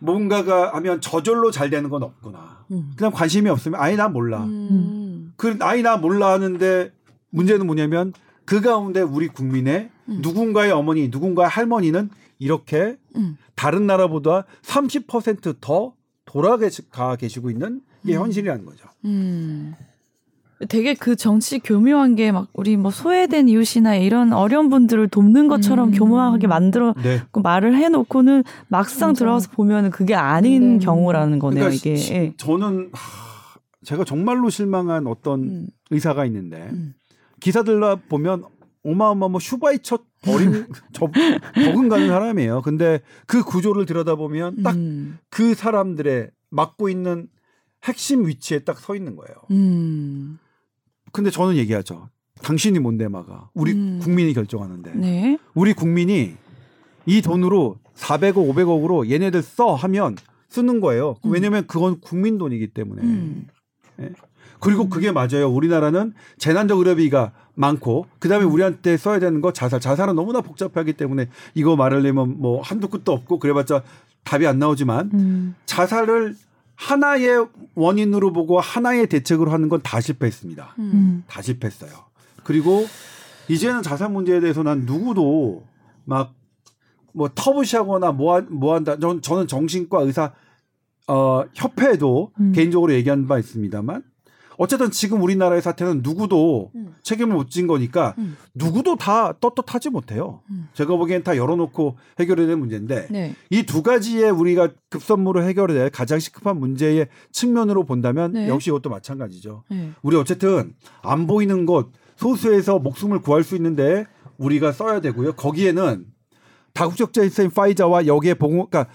뭔가가 하면 저절로 잘 되는 건 없구나. 음. 그냥 관심이 없으면 아예 나 몰라. 음. 그 아예 나 몰라 하는데 문제는 뭐냐면 그 가운데 우리 국민의 음. 누군가의 어머니, 누군가의 할머니는 이렇게 음. 다른 나라보다 30%더 돌아가 계시고 있는 게 음. 현실이라는 거죠. 음. 되게 그 정치 교묘한 게 막 우리 뭐 소외된 이웃이나 이런 어려운 분들을 돕는 것처럼 음. 교묘하게 만들어 네. 그 말을 해놓고는 막상 맞아. 들어가서 보면은 그게 아닌 네. 경우라는 거네요. 그러니까 이게 시, 예. 저는 하, 제가 정말로 실망한 어떤 음. 의사가 있는데 음. 기사들 보면 어마어마 뭐 슈바이처 어린 저, *laughs* 적응 가는 사람이에요. 근데 그 구조를 들여다보면 딱그 음. 그 사람들의 맡고 있는 핵심 위치에 딱 서 있는 거예요. 음. 근데 저는 얘기하죠. 당신이 뭔데 막아. 우리 음. 국민이 결정하는데. 네. 우리 국민이 이 돈으로 400억, 500억으로 얘네들 써 하면 쓰는 거예요. 음. 왜냐면 그건 국민 돈이기 때문에. 음. 네. 그리고 음. 그게 맞아요. 우리나라는 재난적 의료비가 많고 그다음에 음. 우리한테 써야 되는 거 자살. 자살은 너무나 복잡하기 때문에 이거 말하려면 뭐 한두 끝도 없고 그래봤자 답이 안 나오지만 음. 자살을 하나의 원인으로 보고 하나의 대책으로 하는 건 다 실패했습니다. 음. 다 실패했어요. 그리고 이제는 자살 문제에 대해서 난 누구도 막 뭐 터부시하거나 뭐, 뭐 한다. 전, 저는 정신과 의사 어, 협회에도 음. 개인적으로 얘기한 바 있습니다만 어쨌든 지금 우리나라의 사태는 누구도 음. 책임을 못 진 거니까 음. 누구도 다 떳떳하지 못해요. 음. 제가 보기엔 다 열어놓고 해결해야 될 문제인데 네. 이두 가지의 우리가 급선무로 해결해야 될 가장 시급한 문제의 측면으로 본다면 네. 역시 이것도 마찬가지죠. 네. 우리 어쨌든 안 보이는 것 소수에서 목숨을 구할 수 있는데 우리가 써야 되고요. 거기에는 다국적 제약사인 파이자와 여기에 보고 그러니까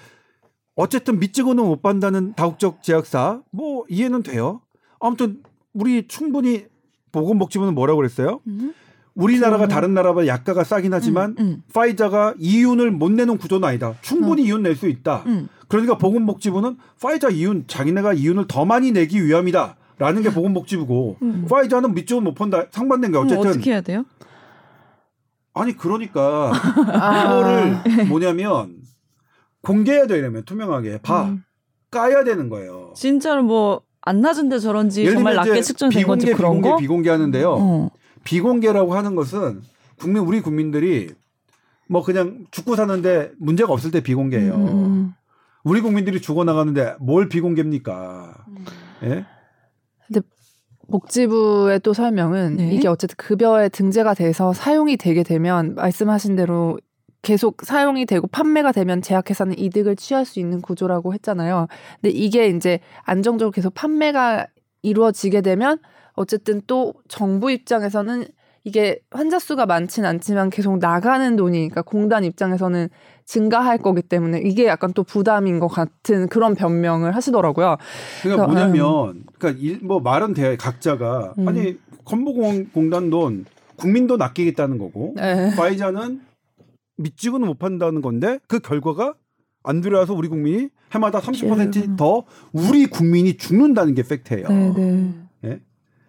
어쨌든 믿지고는 못 받는다는 다국적 제약사 뭐 이해는 돼요. 아무튼 우리 충분히 보건복지부는 뭐라고 그랬어요? 음. 우리나라가 다른 나라보다 약가가 싸긴 하지만 음, 음. 파이자가 이윤을 못 내는 구조는 아니다. 충분히 어. 이윤 낼 수 있다. 음. 그러니까 보건복지부는 파이자 이윤 자기네가 이윤을 더 많이 내기 위함이다. 라는 게 보건복지부고 음. 파이자는 밑쪽은 못 본다. 상반된 게 어쨌든 어떻게 해야 돼요? 아니 그러니까 *laughs* 아. 뭐냐면 공개해야 되려면 투명하게 봐 음. 까야 되는 거예요. 진짜로 뭐 안 낮은데 저런지 정말 낮게 측정된 건지 그런 비공개, 거? 비공개하는데요. 어. 비공개라고 하는 것은 국민 우리 국민들이 뭐 그냥 죽고 사는데 문제가 없을 때 비공개예요. 음. 음, 음. 우리 국민들이 죽어 나가는데 뭘 비공개입니까? 음. 예? 근데 복지부의 또 설명은 네? 이게 어쨌든 급여에 등재가 돼서 사용이 되게 되면 말씀하신 대로 계속 사용이 되고 판매가 되면 제약회사는 이득을 취할 수 있는 구조라고 했잖아요. 근데 이게 이제 안정적으로 계속 판매가 이루어지게 되면 어쨌든 또 정부 입장에서는 이게 환자 수가 많진 않지만 계속 나가는 돈이 그러니까 공단 입장에서는 증가할 거기 때문에 이게 약간 또 부담인 것 같은 그런 변명을 하시더라고요. 그러니까 뭐냐면 음. 그러니까 일, 뭐 말은 돼 각자가 음. 아니 건보공단 돈 국민 돈 아끼겠다는 거고 네. 파이자는 믿지고는 못 판다는 건데 그 결과가 안 들어와서 우리 국민이 해마다 30%더 우리 국민이 죽는다는 게 팩트예요. 네, 네. 예?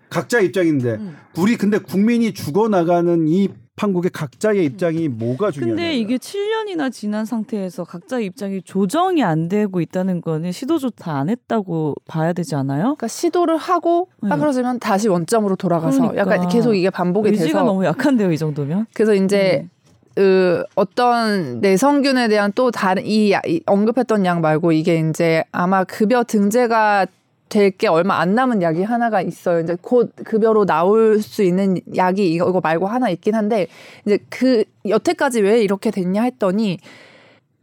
각자 입장인데 음. 우리 근데 국민이 죽어 나가는 이 판국의 각자의 입장이 뭐가 중요해요? 근데 이게 7년이나 지난 상태에서 각자의 입장이 조정이 안 되고 있다는 거는 시도조차 안 했다고 봐야 되지 않아요? 그러니까 시도를 하고 딱 네. 그러지만 다시 원점으로 돌아가서 그러니까. 약간 계속 이게 반복이 의지가 돼서 의지가 너무 약한데요, 이 정도면? 그래서 이제 음. 그 어떤 내성균에 대한 또 다른 이, 이 언급했던 약 말고 이게 이제 아마 급여 등재가 될게 얼마 안 남은 약이 하나가 있어요. 이제 곧 급여로 나올 수 있는 약이 이거, 말고 하나 있긴 한데 이제 그 여태까지 왜 이렇게 됐냐 했더니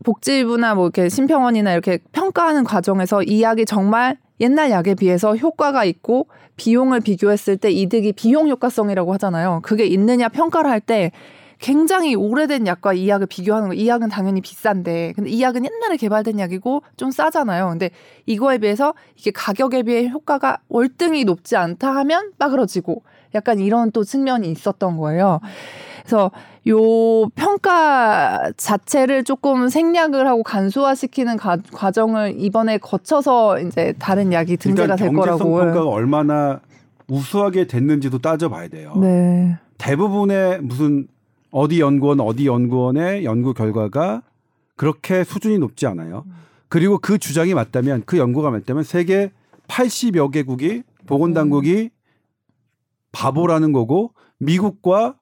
복지부나 뭐 이렇게 심평원이나 이렇게 평가하는 과정에서 이 약이 정말 옛날 약에 비해서 효과가 있고 비용을 비교했을 때 이득이 비용 효과성이라고 하잖아요. 그게 있느냐 평가를 할 때 굉장히 오래된 약과 이 약을 비교하는 거. 이 약은 당연히 비싼데, 근데 이 약은 옛날에 개발된 약이고 좀 싸잖아요. 근데 이거에 비해서 이게 가격에 비해 효과가 월등히 높지 않다 하면 빠그러지고, 약간 이런 또 측면이 있었던 거예요. 그래서 요 평가 자체를 조금 생략을 하고 간소화시키는 가, 과정을 이번에 거쳐서 이제 다른 약이 등재가 될 거라고. 평가가 얼마나 우수하게 됐는지도 따져봐야 돼요. 네. 대부분의 무슨 어디 연구원 어디 연구원의 연구 결과가 그렇게 수준이 높지 않아요. 그리고 그 주장이 맞다면 그 연구가 맞다면 세계 80여 개국이 보건 당국이 바보라는 거고 미국과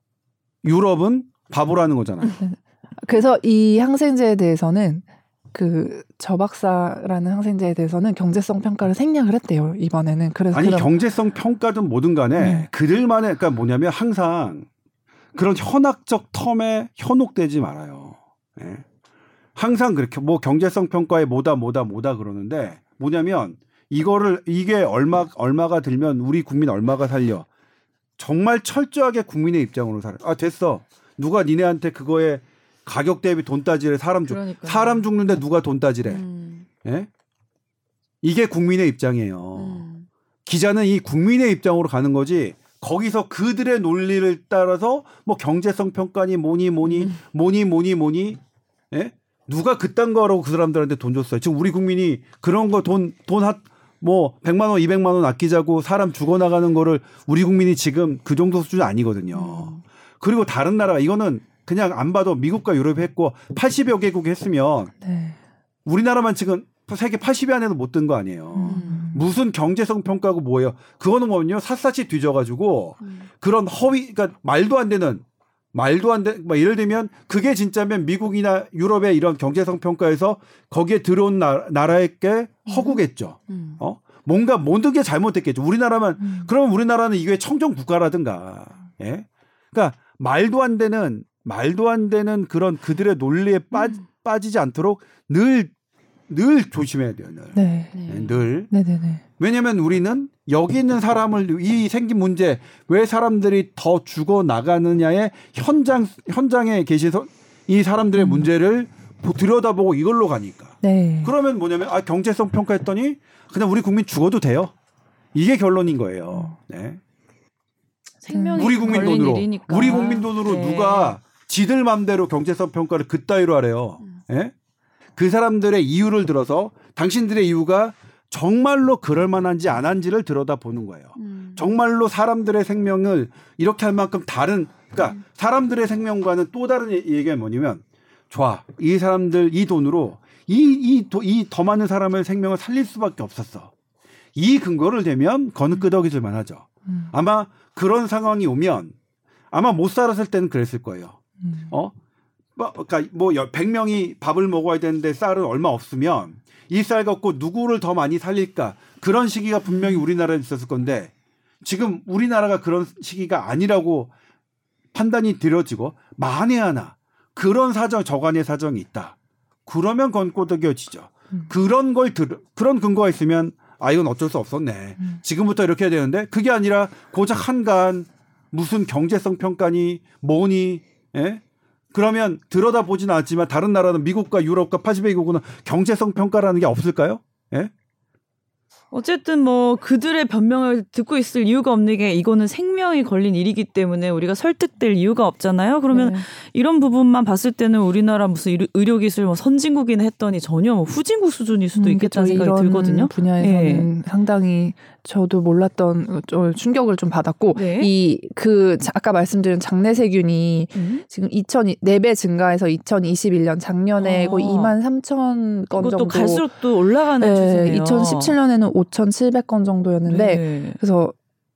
유럽은 바보라는 거잖아요. *laughs* 그래서 이 항생제에 대해서는 그 저박사라는 항생제에 대해서는 경제성 평가를 생략을 했대요 이번에는. 그래서 아니 그런... 경제성 평가든 뭐든 간에 네. 그들만의 그러니까 뭐냐면 항상 그런 현학적 텀에 현혹되지 말아요. 네. 항상 그렇게 뭐 경제성 평가에 뭐다 뭐다 뭐다 그러는데 뭐냐면 이거를 이게 얼마 얼마가 들면 우리 국민 얼마가 살려 정말 철저하게 국민의 입장으로 살아. 아 됐어. 누가 니네한테 그거에 가격 대비 돈 따지래 사람 죽 그러니까요. 사람 죽는데 누가 돈 따지래. 음. 예? 이게 국민의 입장이에요. 음. 기자는 이 국민의 입장으로 가는 거지. 거기서 그들의 논리를 따라서 뭐 경제성 평가니 뭐니 뭐니 음. 뭐니 뭐니 뭐니 예? 누가 그딴 거라고 그 사람들한테 돈 줬어요. 지금 우리 국민이 그런 거 돈 돈뭐 100만 원, 200만 원 아끼자고 사람 죽어 나가는 거를 우리 국민이 지금 그 정도 수준이 아니거든요. 음. 그리고 다른 나라 이거는 그냥 안 봐도 미국과 유럽이 했고 80여 개국이 했으면 네. 우리나라만 지금 세계 80위 안에도 못든 거 아니에요. 음. 무슨 경제성 평가고 뭐예요? 그거는 뭐냐면 샅샅이 뒤져가지고 음. 그런 허위, 그러니까 말도 안 되는 말도 안 돼, 뭐 예를 들면 그게 진짜면 미국이나 유럽의 이런 경제성 평가에서 거기에 들어온 나, 라에게 음. 허구겠죠. 음. 어? 뭔가 모든 게 잘못됐겠죠. 우리나라만 음. 그러면 우리나라는 이게 청정 국가라든가. 예? 그러니까 말도 안 되는 말도 안 되는 그런 그들의 논리에 빠, 음. 빠지지 않도록 늘, 늘 조심해야 돼요. 늘. 네. 네. 늘. 네네네. 왜냐면 우리는 여기 있는 사람을 이 생긴 문제 왜 사람들이 더 죽어 나가느냐의 현장 현장에 계셔서 이 사람들의 음. 문제를 들여다보고 이걸로 가니까. 네. 그러면 뭐냐면 아 경제성 평가했더니 그냥 우리 국민 죽어도 돼요. 이게 결론인 거예요. 네. 생명이 우리 국민 돈으로 일이니까. 우리 국민 돈으로 네. 누가 지들 맘대로 경제성 평가를 그따위로 하래요. 음. 예? 그 사람들의 이유를 들어서 당신들의 이유가 정말로 그럴 만한지 안 한지를 들여다 보는 거예요. 음. 정말로 사람들의 생명을 이렇게 할 만큼 다른 그러니까 음. 사람들의 생명과는 또 다른 얘기가 뭐냐면 좋아. 이 사람들 이 돈으로 이이더 많은 사람의 생명을 살릴 수밖에 없었어. 이 근거를 대면 거는 끄덕이질 만하죠. 음. 아마 그런 상황이 오면 아마 못 살았을 때는 그랬을 거예요. 음. 어? 뭐, 그러니까 뭐 100명이 밥을 먹어야 되는데 쌀은 얼마 없으면 이 쌀 갖고 누구를 더 많이 살릴까? 그런 시기가 분명히 우리나라에 있었을 건데 지금 우리나라가 그런 시기가 아니라고 판단이 들어지고 만에 하나 그런 사정 저간의 사정이 있다. 그러면 건 꼬드겨지죠. 음. 그런 걸 들, 그런 근거가 있으면 아 이건 어쩔 수 없었네. 음. 지금부터 이렇게 해야 되는데 그게 아니라 고작 한간 무슨 경제성 평가니 뭐니 예? 그러면 들여다 보지는 않지만 다른 나라는 미국과 유럽과 파시픽국은 경제성 평가라는 게 없을까요? 예? 어쨌든 뭐 그들의 변명을 듣고 있을 이유가 없는 게 이거는 생명이 걸린 일이기 때문에 우리가 설득될 이유가 없잖아요. 그러면 네. 이런 부분만 봤을 때는 우리나라 무슨 의료 기술 뭐 선진국이나 했더니 전혀 뭐 후진국 수준일 수도 음, 있겠다는 음, 생각이 들거든요. 분야에서는 네. 상당히 저도 몰랐던 충격을 좀 받았고 네. 이그 아까 말씀드린 장내세균이 음. 지금 2000 4배 증가해서 2021년 작년에 어. 거의 2만 3천 건 정도 갈수록 또 올라가는 네, 추세네요. 2017년에는 5,700건 정도였는데 네. 그래서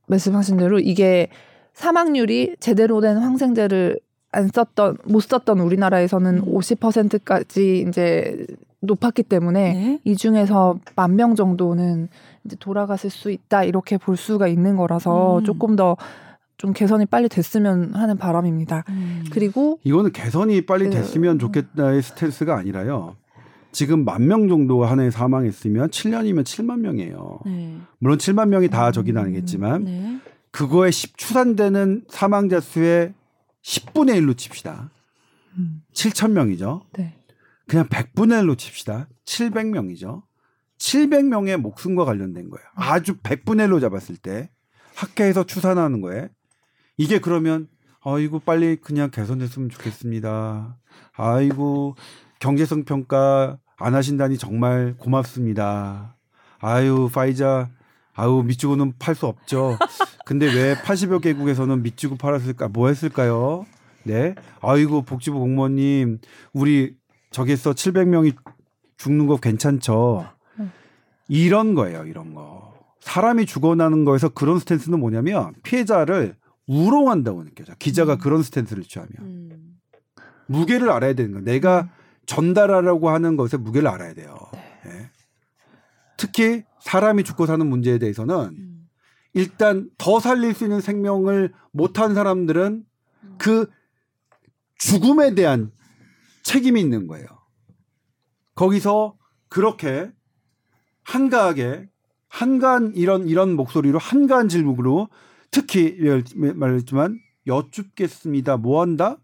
말씀하신 대로 이게 사망률이 제대로 된 항생제를 안 썼던 못 썼던 우리나라에서는 음. 50%까지 이제 높았기 때문에 네. 이 중에서 만 명 정도는 이제 돌아갔을 수 있다 이렇게 볼 수가 있는 거라서 음. 조금 더 좀 개선이 빨리 됐으면 하는 바람입니다. 음. 그리고 이거는 개선이 빨리 네. 됐으면 좋겠다의 스탠스가 아니라요. 지금 만 명 정도 한 해 사망했으면 7년이면 7만 명이에요. 네. 물론 7만 명이 다 저긴 음. 아니겠지만 네. 그거에 10 추산되는 사망자 수의 10분의 1로 칩시다. 음. 7천 명이죠. 네. 그냥 100분의 1로 칩시다. 700명이죠. 700명의 목숨과 관련된 거예요. 아주 100분의 1로 잡았을 때 학회에서 추산하는 거예요. 이게 그러면 아이고 빨리 그냥 개선됐으면 좋겠습니다. 아이고 경제성 평가 안 하신다니 정말 고맙습니다. 아유 파이자 아유 밑주고는 팔 수 없죠. 근데 왜 80여 개국에서는 밑주고 팔았을까? 뭐 했을까요? 네. 아이고 복지부 공무원님 우리 저기서 700명이 죽는 거 괜찮죠. 이런 거예요, 이런 거. 사람이 죽어나는 거에서 그런 스탠스는 뭐냐면 피해자를 우롱한다고 느껴져. 기자가 음. 그런 스탠스를 취하면. 음. 무게를 알아야 되는 거예요. 내가 음. 전달하려고 하는 것의 무게를 알아야 돼요. 네. 예. 특히 사람이 죽고 사는 문제에 대해서는 음. 일단 더 살릴 수 있는 생명을 못한 사람들은 음. 그 죽음에 대한 책임이 있는 거예요. 거기서 그렇게 한가하게 한가한 이런 이런 목소리로 한가한 질문으로 특히 말했지만 여쭙겠습니다. 뭐 한다?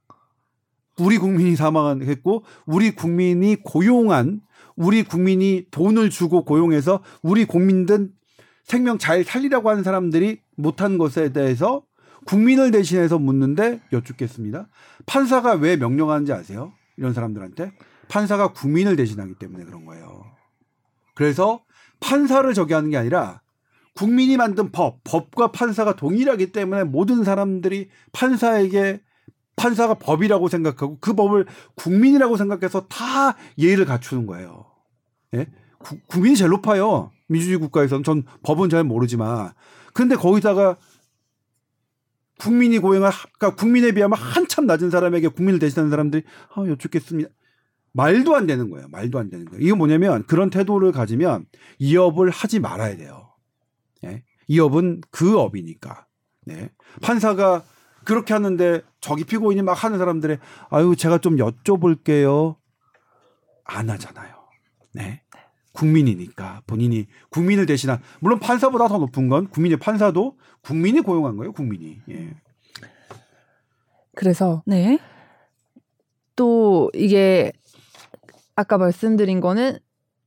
우리 국민이 사망했고 우리 국민이 고용한 우리 국민이 돈을 주고 고용해서 우리 국민들 생명 잘 살리라고 하는 사람들이 못한 것에 대해서 국민을 대신해서 묻는데 여쭙겠습니다. 판사가 왜 명령하는지 아세요? 이런 사람들한테 판사가 국민을 대신하기 때문에 그런 거예요. 그래서 판사를 저기 하는 게 아니라 국민이 만든 법, 법과 판사가 동일하기 때문에 모든 사람들이 판사에게 판사가 법이라고 생각하고 그 법을 국민이라고 생각해서 다 예의를 갖추는 거예요. 예? 구, 국민이 제일 높아요. 민주주의 국가에서는 전 법은 잘 모르지만 근데 거기다가 국민이 고용한 그러니까 국민에 비하면 한참 낮은 사람에게 국민을 대신하는 사람들이 아, 여쭙겠습니다. 말도 안 되는 거예요. 말도 안 되는 거예요. 이거 뭐냐면 그런 태도를 가지면 이 업을 하지 말아야 돼요. 예? 이 업은 그 업이니까. 네. 판사가 그렇게 하는데 저기 피고인이 막 하는 사람들의 아유 제가 좀 여쭤볼게요. 안 하잖아요. 네. 국민이니까 본인이 국민을 대신한 물론 판사보다 더 높은 건 국민의 판사도 국민이 고용한 거예요. 국민이. 예. 그래서 네. 또 이게 아까 말씀드린 거는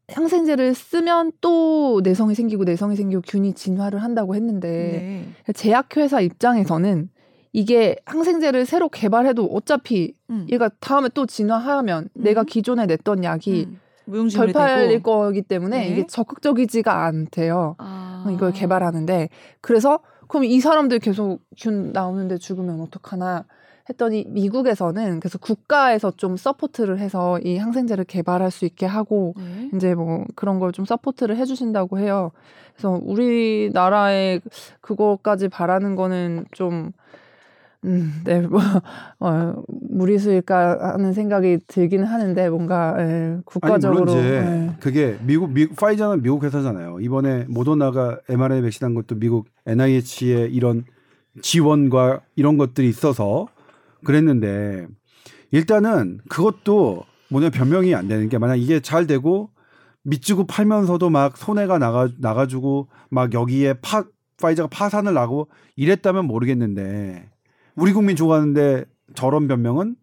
항생제를 쓰면 또 내성이 생기고 내성이 생기고 균이 진화를 한다고 했는데 네. 제약회사 입장에서는 이게 항생제를 새로 개발해도 어차피 음. 얘가 다음에 또 진화하면 음. 내가 기존에 냈던 약이 음. 덜 팔릴 거기 때문에 네. 이게 적극적이지가 않대요. 아. 이걸 개발하는데 그래서 그럼 이 사람들 계속 균 나오는데 죽으면 어떡하나 했더니 미국에서는 그래서 국가에서 좀 support를 해서 이 항생제를 개발할 수 있게 하고 네. 이제 뭐 그런 걸 좀 support를 해주신다고 해요. 그래서 우리나라에 그거까지 바라는 거는 좀 음, 네, 뭐, 어, 무리수일까 하는 생각이 들기는 하는데 뭔가 예, 국가적으로 아니, 물론 이제 예. 그게 미국 미국 파이저는 미국 회사잖아요. 이번에 모더나가 mRNA 백신한 것도 미국 NIH의 이런 지원과 이런 것들이 있어서 그랬는데 일단은 그것도 뭐냐 변명이 안 되는 게 만약 이게 잘 되고 밑주고 팔면서도 막 손해가 나가 나가지고 막 여기에 파 파이저가 파산을 나고 이랬다면 모르겠는데 우리 국민 좋아하는데 저런 변명은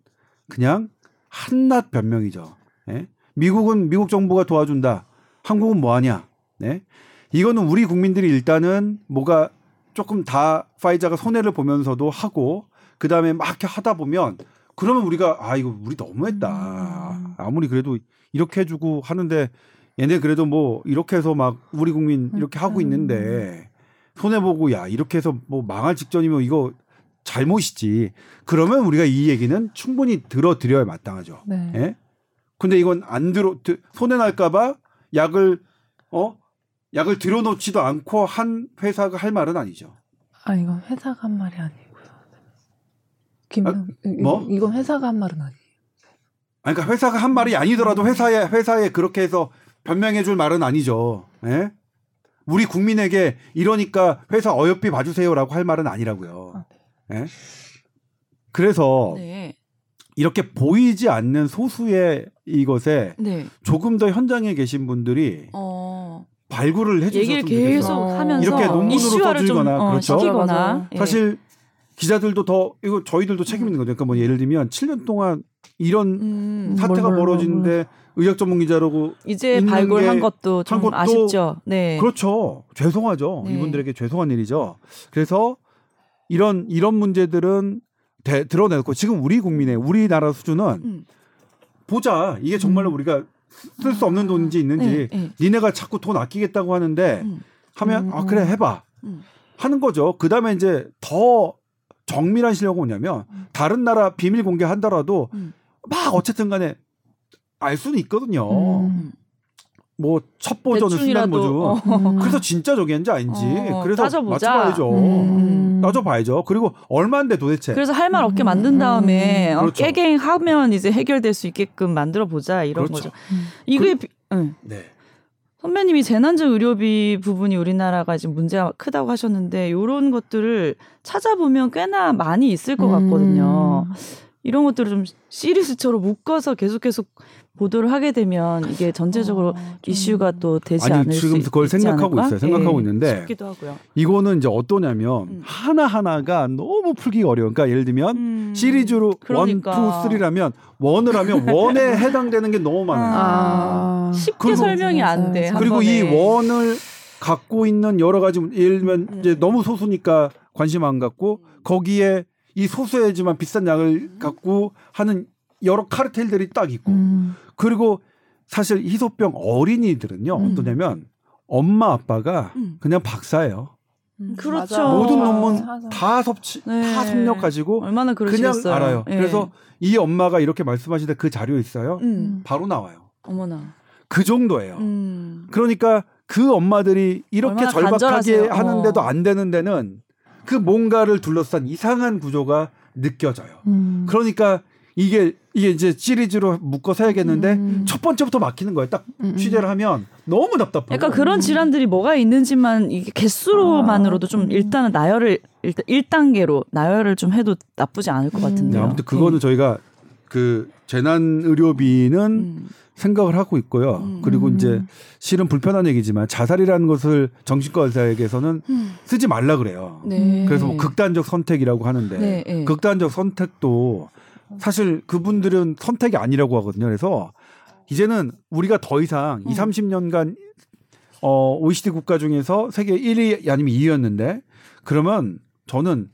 그냥 한낱 변명이죠. 예? 미국은 미국 정부가 도와준다. 한국은 뭐 하냐? 네? 이거는 우리 국민들이 일단은 뭐가 조금 다 파이자가 손해를 보면서도 하고 그 다음에 막 이렇게 하다 보면 그러면 우리가 아 이거 우리 너무했다. 음. 아무리 그래도 이렇게 해주고 하는데 얘네 그래도 뭐 이렇게 해서 막 우리 국민 이렇게 하고 있는데 손해 보고 야 이렇게 해서 뭐 망할 직전이면 이거 잘못이지. 그러면 우리가 이 얘기는 충분히 들어드려야 마땅하죠. 네. 예? 근데 이건 안 들어 손해 날까봐 약을 어 약을 들여놓지도 않고 한 회사가 할 말은 아니죠. 아 이건 회사가 한 말이 아니에요. 김, 아, 뭐? 이건 회사가 한 말은 아니에요. 아니, 그러니까 회사가 한 말이 아니더라도 회사에 회사에 그렇게 해서 변명해 줄 말은 아니죠. 예? 우리 국민에게 이러니까 회사 어여삐 봐주세요라고 할 말은 아니라고요. 아, 네. 예? 그래서 네. 이렇게 보이지 않는 소수의 이것에 네. 조금 더 현장에 계신 분들이 어... 발굴을 해주셨으면 얘기를 계속 하면서 이렇게 논문으로 써주거나 어, 그렇죠. 시키거나. 사실 기자들도 더 이거 저희들도 책임 있는 거죠. 그러니까 뭐 예를 들면 7년 동안 이런 음, 사태가 뭘, 벌어지는데 뭘. 의학 전문 기자라고 이제 발굴한 것도 좀 것도 아쉽죠. 네. 그렇죠. 죄송하죠. 네. 이분들에게 죄송한 일이죠. 그래서 이런 이런 문제들은 대, 드러내고 지금 우리 국민의 우리나라 수준은 음. 보자 이게 정말로 음. 우리가 쓸 수 없는 돈인지 있는지 네, 네. 니네가 자꾸 돈 아끼겠다고 하는데 음. 하면 아 그래 음. 해봐 음. 하는 거죠. 그 다음에 이제 더 정밀한 실력은 뭐냐면 음. 다른 나라 비밀 공개한다라도 음. 막 어쨌든 간에 알 수는 있거든요. 음. 뭐 첩보전을 쓴다는 거죠. 음. 그래서 진짜 저기인지 아닌지 어, 그래서 따져보자. 맞춰봐야죠. 음. 따져봐야죠. 그리고 얼마인데 도대체. 그래서 할 말 없게 만든 음. 다음에 음. 그렇죠. 깨갱하면 이제 해결될 수 있게끔 만들어 보자 이런 그렇죠. 거죠. 이게 그, 비, 응. 네. 선배님이 재난적 의료비 부분이 우리나라가 지금 문제가 크다고 하셨는데 이런 것들을 찾아보면 꽤나 많이 있을 것 같거든요. 음. 이런 것들을 좀 시리즈처럼 묶어서 계속 계속 보도를 하게 되면 이게 전체적으로 어, 이슈가 또 되지 아니, 않을 지금 그걸 생각하고 않을까? 있어요. 생각하고 예, 있는데. 이거는 이제 어떠냐면 음. 하나 하나가 너무 풀기가 어려워. 그러니까 예를 들면 음. 시리즈로 그러니까. one, two, three라면 one을 하면 one에 *laughs* 해당되는 게 너무 많아요. 아. 쉽게 설명이 안 돼. 그리고 이 one을 갖고 있는 여러 가지 예를 들면 음. 이제 너무 소수니까 관심 안 갖고 거기에 이 소수해지만 비싼 약을 갖고 하는 여러 카르텔들이 딱 있고 음. 그리고 사실 희소병 어린이들은요 음. 어떠냐면 엄마 아빠가 음. 그냥 박사예요. 음, 그렇죠. 모든 논문 다 섭취, 네. 다 섭렵 가지고 얼마나 그냥 알아요. 네. 그래서 이 엄마가 이렇게 말씀하시는데 그 자료 있어요. 음. 바로 나와요. 어머나. 그 정도예요. 음. 그러니까 그 엄마들이 이렇게 절박하게 간절하세요. 하는데도 어. 안 되는 데는 그 뭔가를 둘러싼 이상한 구조가 느껴져요. 음. 그러니까 이게 이게 이제 시리즈로 묶어서 해야겠는데 음. 첫 번째부터 막히는 거예요. 딱 음. 음. 취재를 하면 너무 답답하고. 약간 그런 질환들이 뭐가 있는지만 이게 개수로만으로도 아. 좀 일단은 나열을 일단 1단계로 나열을 좀 해도 나쁘지 않을 것 같은데요. 네, 아무튼 그거는 네. 저희가 그 재난 의료비는 음. 생각을 하고 있고요. 음. 그리고 이제 실은 불편한 얘기지만 자살이라는 것을 정신과 의사에게서는 음. 쓰지 말라 그래요. 네. 그래서 뭐 극단적 선택이라고 하는데 네, 네. 극단적 선택도 사실 그분들은 선택이 아니라고 하거든요. 그래서 이제는 우리가 더 이상 음. 2, 30년간 어 OECD 국가 중에서 세계 1위 아니면 2위였는데 그러면 저는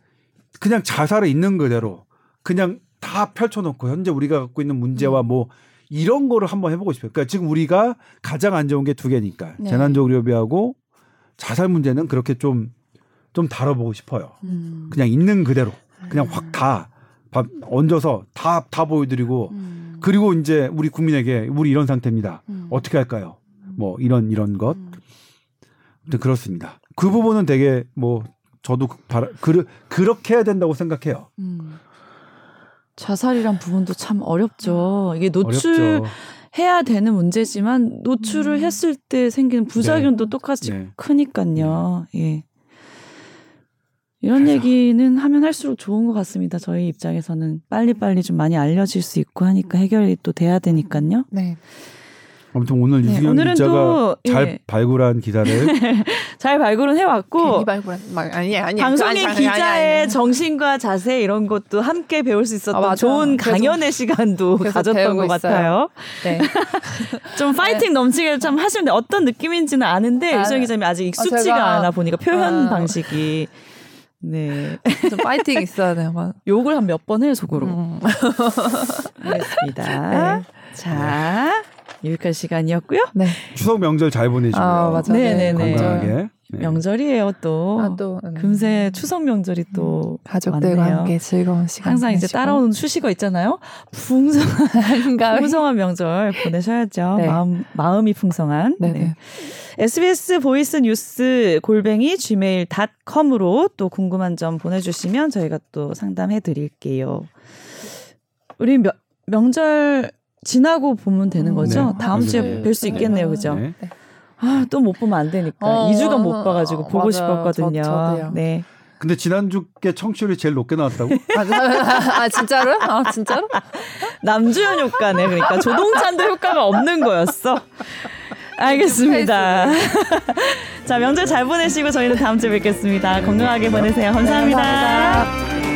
그냥 자살에 있는 그대로 그냥 다 펼쳐놓고 현재 우리가 갖고 있는 문제와 음. 뭐 이런 거를 한번 해보고 싶어요. 그러니까 지금 우리가 가장 안 좋은 게 두 개니까 네. 재난적 의료비하고 자살 문제는 그렇게 좀좀 다뤄보고 싶어요. 음. 그냥 있는 그대로 그냥 확 다 밥 얹어서 다다 보여드리고 음. 그리고 이제 우리 국민에게 우리 이런 상태입니다. 음. 어떻게 할까요? 뭐 이런 이런 것. 음. 그렇습니다. 그 부분은 되게 뭐 저도 바라, 그, 그렇게 해야 된다고 생각해요. 음. 자살이란 부분도 참 어렵죠. 이게 노출 어렵죠. 해야 되는 문제지만 노출을 음. 했을 때 생기는 부작용도 네. 똑같이 네. 크니까요. 네. 예. 이런 그래서. 얘기는 하면 할수록 좋은 것 같습니다. 저희 입장에서는 빨리빨리 좀 많이 알려질 수 있고 하니까 해결이 또 돼야 되니까요. 네. 아무튼 오늘 네, 유수경 기자가 또, 잘 예. 발굴한 기사를 *laughs* 잘 발굴은 해왔고 발굴한 아니 아니 방송인 아니, 기자의 아니, 아니, 정신과 자세 이런 것도 함께 배울 수 있었던 아, 좋은 강연의 시간도 가졌던 것 있어요. 같아요. 네. *laughs* 좀 파이팅 네. 넘치게 참 하시는데 어떤 느낌인지는 아는데 아, 유수경 기자님이 아직 익숙지가 아, 않아 보니까 표현 아, 방식이 네. *laughs* 좀 파이팅 있어야 돼요. 욕을 한 몇 번 해요, 속으로. 음. *laughs* 알겠습니다. 네. 자, 유익한 시간이었고요. 네. 추석 명절 잘 보내시고요. 아, 맞아요. 네네네. 네. 건강하게. 네. 명절이에요 또. 아, 또 음. 금세 추석 명절이 또 음, 가족들과. 함께 즐거운 시간. 항상 보내시고. 이제 따라오는 수식어 있잖아요. 풍성한 *laughs* 풍성한 명절 보내셔야죠. 네. 마음 마음이 풍성한. 네네. 네. SBS 보이스 뉴스 골뱅이 gmail.com으로 또 궁금한 점 보내주시면 저희가 또 상담해 드릴게요. 우리 명, 명절 지나고 보면 되는 거죠? 네. 다음 주에 뵐 수 있겠네요, 그죠? 네. 아, 또 못 보면 안 되니까. 어, 2주간 못 봐가지고 어, 보고 맞아요. 싶었거든요. 저, 네. 근데 지난주께 청취율이 제일 높게 나왔다고? *laughs* 아, 진짜로? 아, 진짜로? 남주현 효과네. 그러니까 조동찬도 효과가 없는 거였어. 알겠습니다. *laughs* 자, 명절 잘 보내시고 저희는 다음 주에 뵙겠습니다. 건강하게 보내세요. 감사합니다. 네, 감사합니다.